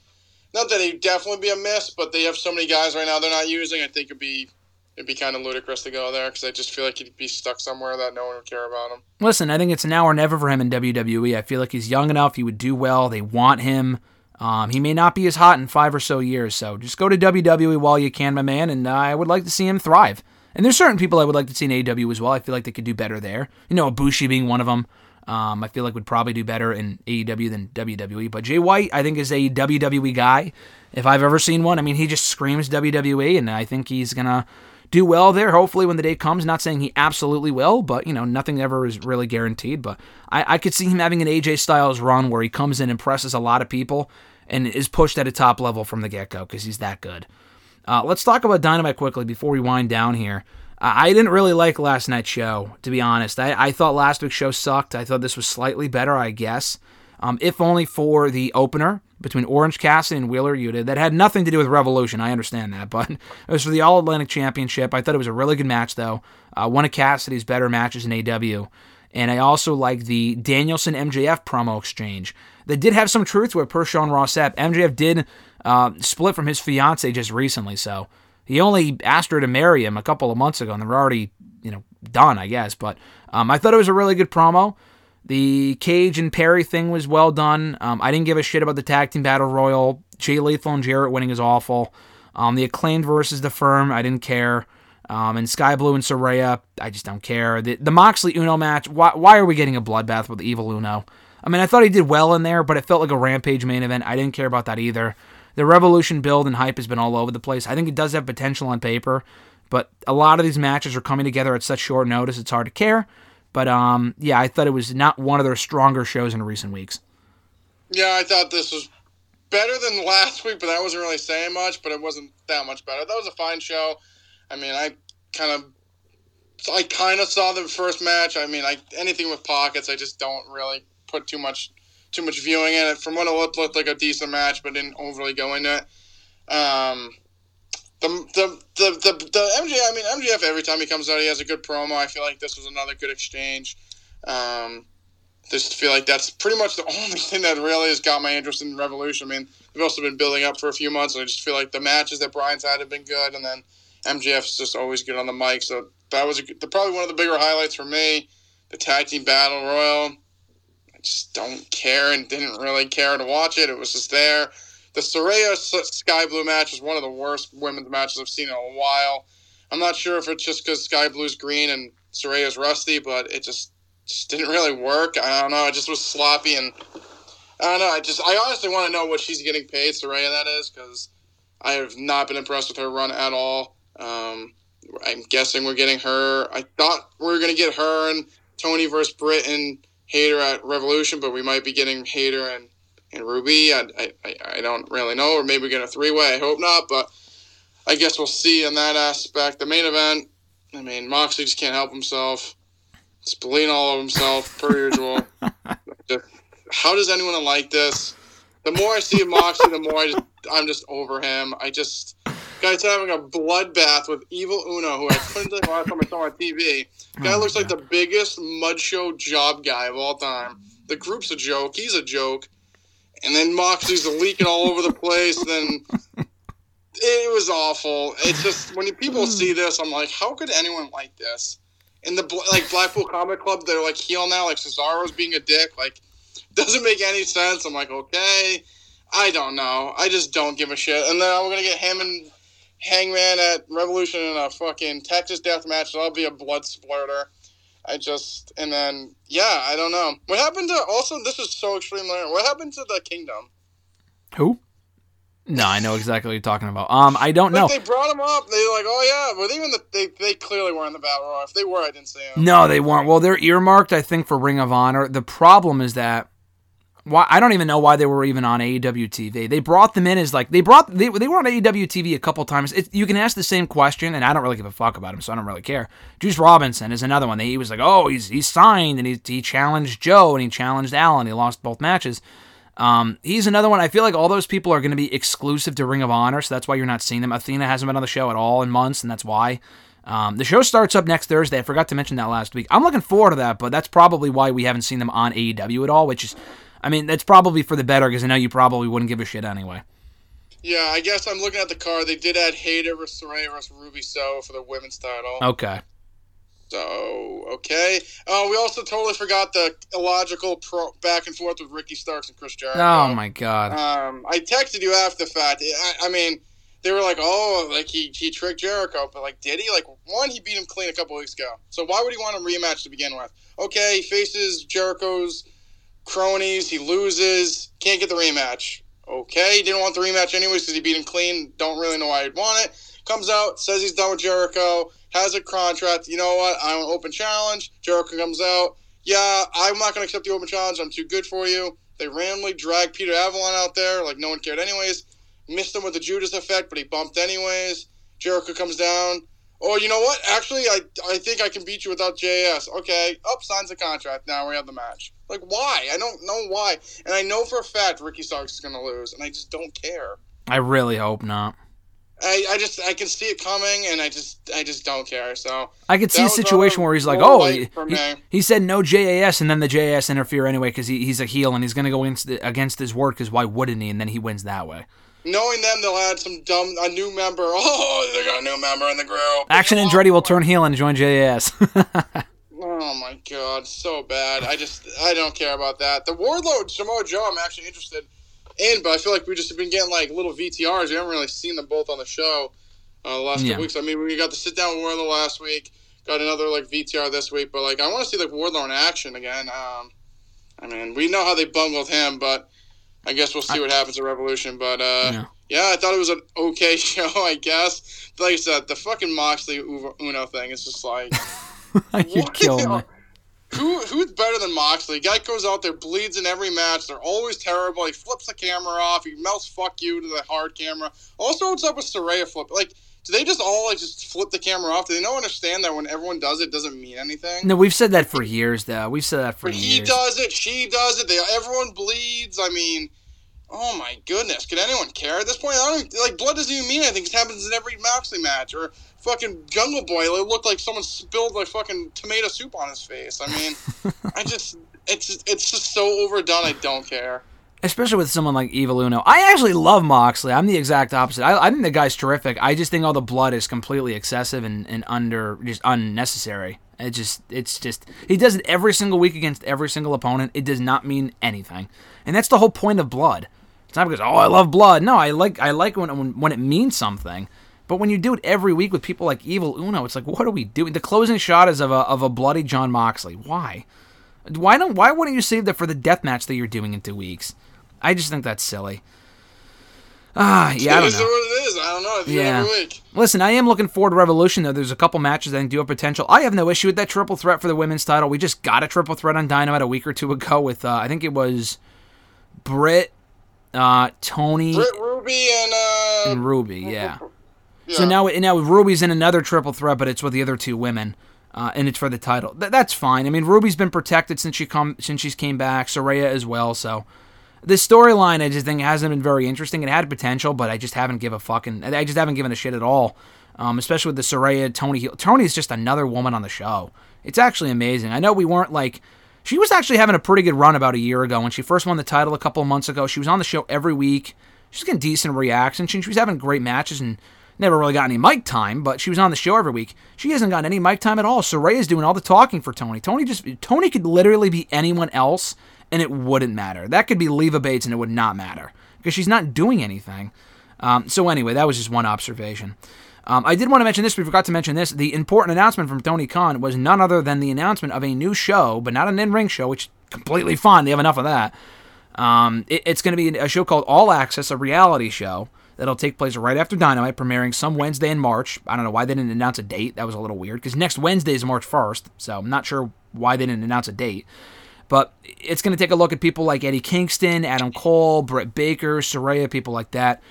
Not that he'd definitely be a miss, but they have so many guys right now they're not using. I think it'd be it'd be kind of ludicrous to go there because I just feel like he'd be stuck somewhere that no one would care about him. Listen, I think it's now or never for him in WWE. I feel like he's young enough. He would do well. They want him. Um, he may not be as hot in five or so years, so just go to WWE while you can, my man. And uh, I would like to see him thrive. And there's certain people I would like to see in AEW as well. I feel like they could do better there. You know, Ibushi being one of them. Um, I feel like would probably do better in AEW than WWE. But Jay White, I think, is a WWE guy. If I've ever seen one, I mean, he just screams WWE, and I think he's gonna do well there. Hopefully, when the day comes. Not saying he absolutely will, but you know, nothing ever is really guaranteed. But I, I could see him having an AJ Styles run where he comes in, impresses a lot of people, and is pushed at a top level from the get go because he's that good. Uh, let's talk about Dynamite quickly before we wind down here. Uh, I didn't really like last night's show, to be honest. I, I thought last week's show sucked. I thought this was slightly better, I guess, um, if only for the opener between Orange Cassidy and Wheeler Yuta. That had nothing to do with Revolution. I understand that, but it was for the All Atlantic Championship. I thought it was a really good match, though. Uh, one of Cassidy's better matches in AW. And I also like the Danielson MJF promo exchange. That did have some truth to it per Sean Ross Sapp. MJF did uh, split from his fiance just recently, so he only asked her to marry him a couple of months ago, and they're already, you know, done, I guess. But um, I thought it was a really good promo. The Cage and Perry thing was well done. Um, I didn't give a shit about the tag team battle royal. Jay Lethal and Jarrett winning is awful. Um, the acclaimed versus the firm, I didn't care. Um, and Sky Blue and Saraya, I just don't care. The, the Moxley Uno match, why, why are we getting a bloodbath with Evil Uno? I mean, I thought he did well in there, but it felt like a Rampage main event. I didn't care about that either. The Revolution build and hype has been all over the place. I think it does have potential on paper, but a lot of these matches are coming together at such short notice, it's hard to care. But um, yeah, I thought it was not one of their stronger shows in recent weeks. Yeah, I thought this was better than last week, but that wasn't really saying much. But it wasn't that much better. That was a fine show. I mean, I kind of, I kind of saw the first match. I mean, I anything with pockets, I just don't really put too much, too much viewing in it. From what it looked, looked like a decent match, but didn't overly go into it. Um, the, the, the, the, the MJ, I mean, MJF, every time he comes out, he has a good promo. I feel like this was another good exchange. Um, just feel like that's pretty much the only thing that really has got my interest in Revolution. I mean, they've also been building up for a few months, and I just feel like the matches that Bryan's had have been good, and then MJF's just always good on the mic. So that was a, the, probably one of the bigger highlights for me. The tag team battle royal. Just don't care and didn't really care to watch it. It was just there. The Saraya Sky Blue match was one of the worst women's matches I've seen in a while. I'm not sure if it's just because Sky Blue's green and Saraya's rusty, but it just just didn't really work. I don't know. It just was sloppy, and I don't know. I just I honestly want to know what she's getting paid, Saraya. That is because I have not been impressed with her run at all. Um, I'm guessing we're getting her. I thought we were gonna get her and Toni versus Britt and Hayter at Revolution, but we might be getting Hayter and and Ruby. I, I, I don't really know, or maybe we get a three way. I hope not, but I guess we'll see in that aspect. The main event. I mean, Moxley just can't help himself. Bleeding all of himself, per usual. Just, how does anyone like this? The more I see of Moxley, the more I just, I'm just over him. I just guy's having a bloodbath with Evil Uno, who I couldn't you last time I saw on TV. Guy Oh, looks like the biggest mud show job guy of all time. The group's a joke. He's a joke. And then Moxley's leaking all over the place. Then it was awful. It's just when people see this, I'm like, how could anyone like this? In the like Blackpool Combat Club, they're like heel now. Like Cesaro's being a dick. Like doesn't make any sense. I'm like, okay, I don't know. I just don't give a shit. And then we're gonna get him and Hangman at Revolution in a fucking Texas death match. That'll be a blood splurter. I just and then yeah, I don't know. What happened to also this is so extremely what happened to the kingdom? Who? No, I know exactly what you're talking about. Um, I don't Like know. they brought him up, they were like, Oh yeah, but even the, they they clearly were in the battle royal. If they were, I didn't see them. No, they weren't. Well, they're earmarked, I think, for Ring of Honor. The problem is that why I don't even know why they were even on AEW TV. They brought them in as like they brought they, they were on AEW TV a couple times. It, you can ask the same question, and I don't really give a fuck about him, so I don't really care. Juice Robinson is another one. He was like, oh, he's he's signed, and he he challenged Joe, and he challenged Allin. He lost both matches. Um, he's another one. I feel like all those people are going to be exclusive to Ring of Honor, so that's why you're not seeing them. Athena hasn't been on the show at all in months, and that's why. Um, the show starts up next Thursday. I forgot to mention that last week. I'm looking forward to that, but that's probably why we haven't seen them on AEW at all, which is, I mean, that's probably for the better because I know you probably wouldn't give a shit anyway. Yeah, I guess I'm looking at the card. They did add Hayter versus Saraya versus Ruby So for the women's title. Okay. So okay. Oh, we also totally forgot the illogical pro- back and forth with Ricky Starks and Chris Jericho. Oh my god. Um, I texted you after the fact. I, I mean, they were like, oh, like he he tricked Jericho, but like, did he? Like, one, he beat him clean a couple weeks ago. So why would he want a rematch to begin with? Okay, he faces Jericho's cronies, he loses, can't get the rematch. Okay, didn't want the rematch anyways because he beat him clean. Don't really know why he'd want it. Comes out, says he's done with Jericho, has a contract. You know what? I want open challenge. Jericho comes out. Yeah, I'm not going to accept the open challenge. I'm too good for you. They randomly drag Peter Avalon out there like no one cared anyways. Missed him with the Judas effect, but he bumped anyways. Jericho comes down. Oh, you know what? Actually, I I think I can beat you without JAS. Okay, up signs the contract. Now we have the match. Like why? I don't know why. And I know for a fact Ricky Starks is going to lose, and I just don't care. I really hope not. I, I just I can see it coming, and I just I just don't care. So I could see a situation where he's like, "Oh, he, he, he said no JAS, and then the JAS interfere anyway because he, he's a heel and he's going to go against, against his word. Because why wouldn't he? And then he wins that way. Knowing them, they'll add some dumb a new member. Oh, they got a new member in the group. Action Oh, Andretti will turn heel and join JAS. Oh my god, so bad. I just I don't care about that. The Wardlow Samoa Joe, I'm actually interested in, but I feel like we just have been getting like little VTRs. We haven't really seen them both on the show uh, the last Yeah. couple weeks. I mean, we got the sit down with Wardlow last week. Got another like VTR this week, but like I want to see like Wardlow in action again. Um, I mean, we know how they bungled him, but I guess we'll see what happens at Revolution. But uh, Yeah. yeah. I thought it was an okay show. I guess, like I said, the fucking Moxley Uno thing is just like. you kill me. Who who's better than Moxley? Guy goes out there, bleeds in every match. They're always terrible. He flips the camera off. He melts "fuck you" to the hard camera. Also, what's up with Saraya flip? Like, do they just all like just flip the camera off? Do they not understand that when everyone does it, it doesn't mean anything? No, we've said that for years, though. We've said that for But he does it. She does it. They everyone bleeds. I mean. Oh my goodness! could anyone care at this point? I don't like blood doesn't even mean anything. It happens in every Moxley match. Or fucking Jungle Boy, it looked like someone spilled like fucking tomato soup on his face. I mean, I just it's it's just so overdone. I don't care. Especially with someone like Evil Uno. I actually love Moxley. I'm the exact opposite. I, I think the guy's terrific. I just think all the blood is completely excessive and, and under just unnecessary. It just it's just he does it every single week against every single opponent. It does not mean anything, and that's the whole point of blood. It's not because oh I love blood. No, I like I like when when, when it means something. But when you do it every week with people like Evil Uno, it's like what are we doing? The closing shot is of a of a bloody Jon Moxley. Why? Why don't why wouldn't you save that for the death match that you're doing in two weeks? I just think that's silly. Ah, yeah, I don't know. what it is. I don't know. Yeah. week. Listen, I am looking forward to Revolution though. There's a couple matches that I think do have potential. I have no issue with that triple threat for the women's title. We just got a triple threat on Dynamite a week or two ago with uh, I think it was Britt, uh, Toni, Britt Ruby and uh. and Ruby. Yeah. yeah. So now, now Ruby's in another triple threat, but it's with the other two women, uh, and it's for the title. Th- that's fine. I mean, Ruby's been protected since she come since she's came back. Saraya as well. So this storyline, I just think hasn't been very interesting. It had potential, but I just haven't give a fucking. I just haven't given a shit at all. Um, especially with the Saraya Toni. heel- Toni's just another woman on the show. It's actually amazing. I know we weren't like. She was actually having a pretty good run about a year ago when she first won the title a couple of months ago. She was on the show every week. She's getting decent reactions. She was having great matches and never really got any mic time, but she was on the show every week. She hasn't gotten any mic time at all. Saraya is doing all the talking for Toni. Toni just Toni could literally be anyone else and it wouldn't matter. That could be Leva Bates and it would not matter because she's not doing anything. Um, so anyway, that was just one observation. Um, I did want to mention this. We forgot to mention this. The important announcement from Tony Khan was none other than the announcement of a new show, but not an in-ring show, which completely fine. They have enough of that. Um, it- it's going to be a show called All Access, a reality show that'll take place right after Dynamite, premiering some Wednesday in March. I don't know why they didn't announce a date. That was a little weird because next Wednesday is March 1st, so I'm not sure why they didn't announce a date. But it's going to take a look at people like Eddie Kingston, Adam Cole, Britt Baker, Saraya, people like that.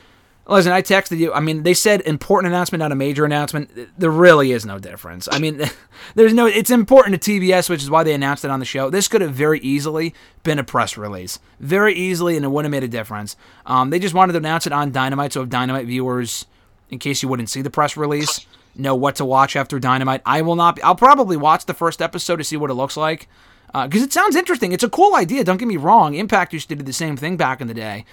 Listen, I texted you. I mean, they said important announcement, not a major announcement. There really is no difference. I mean, there's no. It's important to TBS, which is why they announced it on the show. This could have very easily been a press release, very easily, and it wouldn't have made a difference. Um, they just wanted to announce it on Dynamite, so if Dynamite viewers, in case you wouldn't see the press release, know what to watch after Dynamite. I will not. Be, I'll probably watch the first episode to see what it looks like because it sounds interesting. It's a cool idea. Don't get me wrong. Impact used to do the same thing back in the day.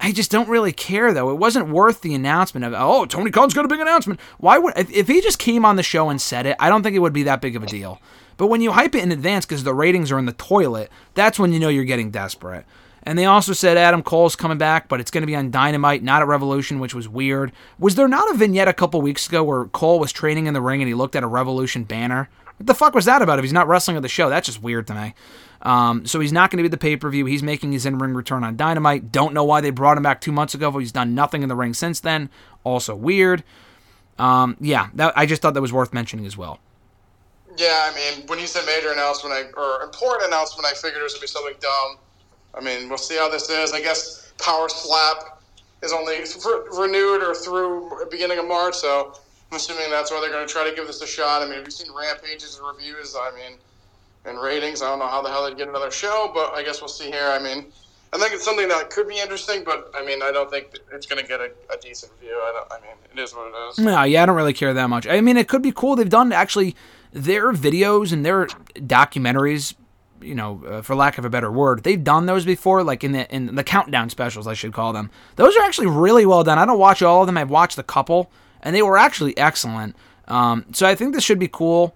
I just don't really care though. It wasn't worth the announcement of oh Tony Khan's got a big announcement. Why would if, if he just came on the show and said it? I don't think it would be that big of a deal. But when you hype it in advance because the ratings are in the toilet, that's when you know you're getting desperate. And they also said Adam Cole's coming back, but it's going to be on Dynamite, not at Revolution, which was weird. Was there not a vignette a couple weeks ago where Cole was training in the ring and he looked at a Revolution banner? What the fuck was that about if he's not wrestling at the show? That's just weird to me. Um, so he's not going to be the pay per view. He's making his in ring return on Dynamite. Don't know why they brought him back two months ago, but he's done nothing in the ring since then. Also weird. Um, yeah, that, I just thought that was worth mentioning as well. Yeah, I mean, when you said major announcement I, or important announcement, I figured it was gonna be something dumb. I mean, we'll see how this is. I guess Power Slap is only for, renewed or through beginning of March, so I'm assuming that's why they're gonna try to give this a shot. I mean, have you seen Rampage's reviews? I mean, and ratings. I don't know how the hell they'd get another show, but I guess we'll see here. I mean, I think it's something that could be interesting, but I mean, I don't think it's gonna get a, a decent view. I. I mean, it is what it is. No, yeah, I don't really care that much. I mean, it could be cool. They've done actually their videos and their documentaries. You know, uh, for lack of a better word, they've done those before, like in the in the countdown specials, I should call them. Those are actually really well done. I don't watch all of them. I've watched a couple, and they were actually excellent. Um, so I think this should be cool.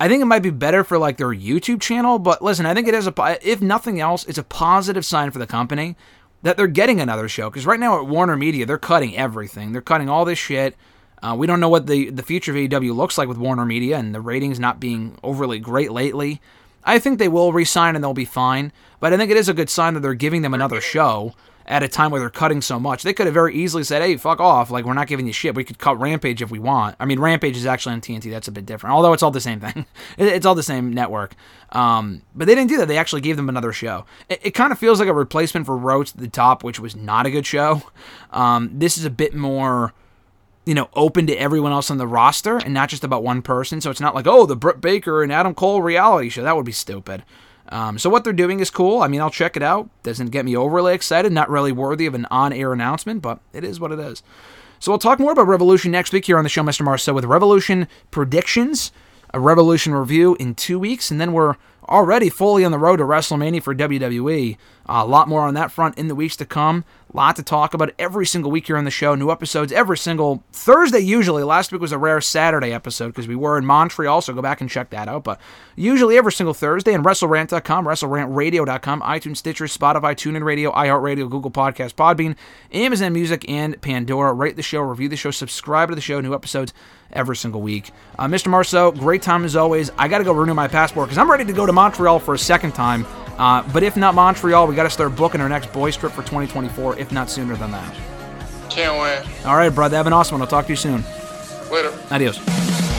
I think it might be better for like their YouTube channel, but listen, I think it is a if nothing else, it's a positive sign for the company that they're getting another show because right now at Warner Media, they're cutting everything. They're cutting all this shit. Uh, we don't know what the the future of AEW looks like with Warner Media and the ratings not being overly great lately. I think they will resign and they'll be fine, but I think it is a good sign that they're giving them another show at a time where they're cutting so much. They could have very easily said, "Hey, fuck off! Like we're not giving you shit. We could cut Rampage if we want." I mean, Rampage is actually on TNT. That's a bit different, although it's all the same thing. It's all the same network. Um, but they didn't do that. They actually gave them another show. It, it kind of feels like a replacement for Road to the Top, which was not a good show. Um, this is a bit more you know, open to everyone else on the roster and not just about one person. So it's not like, oh, the Britt Baker and Adam Cole reality show. That would be stupid. Um, so what they're doing is cool. I mean, I'll check it out. Doesn't get me overly excited. Not really worthy of an on-air announcement, but it is what it is. So we'll talk more about Revolution next week here on the show, Mr. Marceau, with Revolution predictions, a Revolution review in two weeks, and then we're already fully on the road to WrestleMania for WWE. A lot more on that front in the weeks to come. A lot to talk about every single week here on the show. New episodes every single Thursday, usually. Last week was a rare Saturday episode because we were in Montreal, so go back and check that out. But usually every single Thursday on WrestleRant.com, WrestleRantRadio.com, iTunes, Stitcher, Spotify, TuneIn Radio, iHeartRadio, Google Podcast, Podbean, Amazon Music, and Pandora. Rate the show, review the show, subscribe to the show. New episodes every single week. Uh, Mr. Marceau, great time as always. I got to go renew my passport because I'm ready to go to Montreal for a second time. Uh, but if not Montreal, we got to start booking our next boys trip for 2024, if not sooner than that. Can't wait. All right, brother. Have an awesome one. I'll talk to you soon. Later. Adios.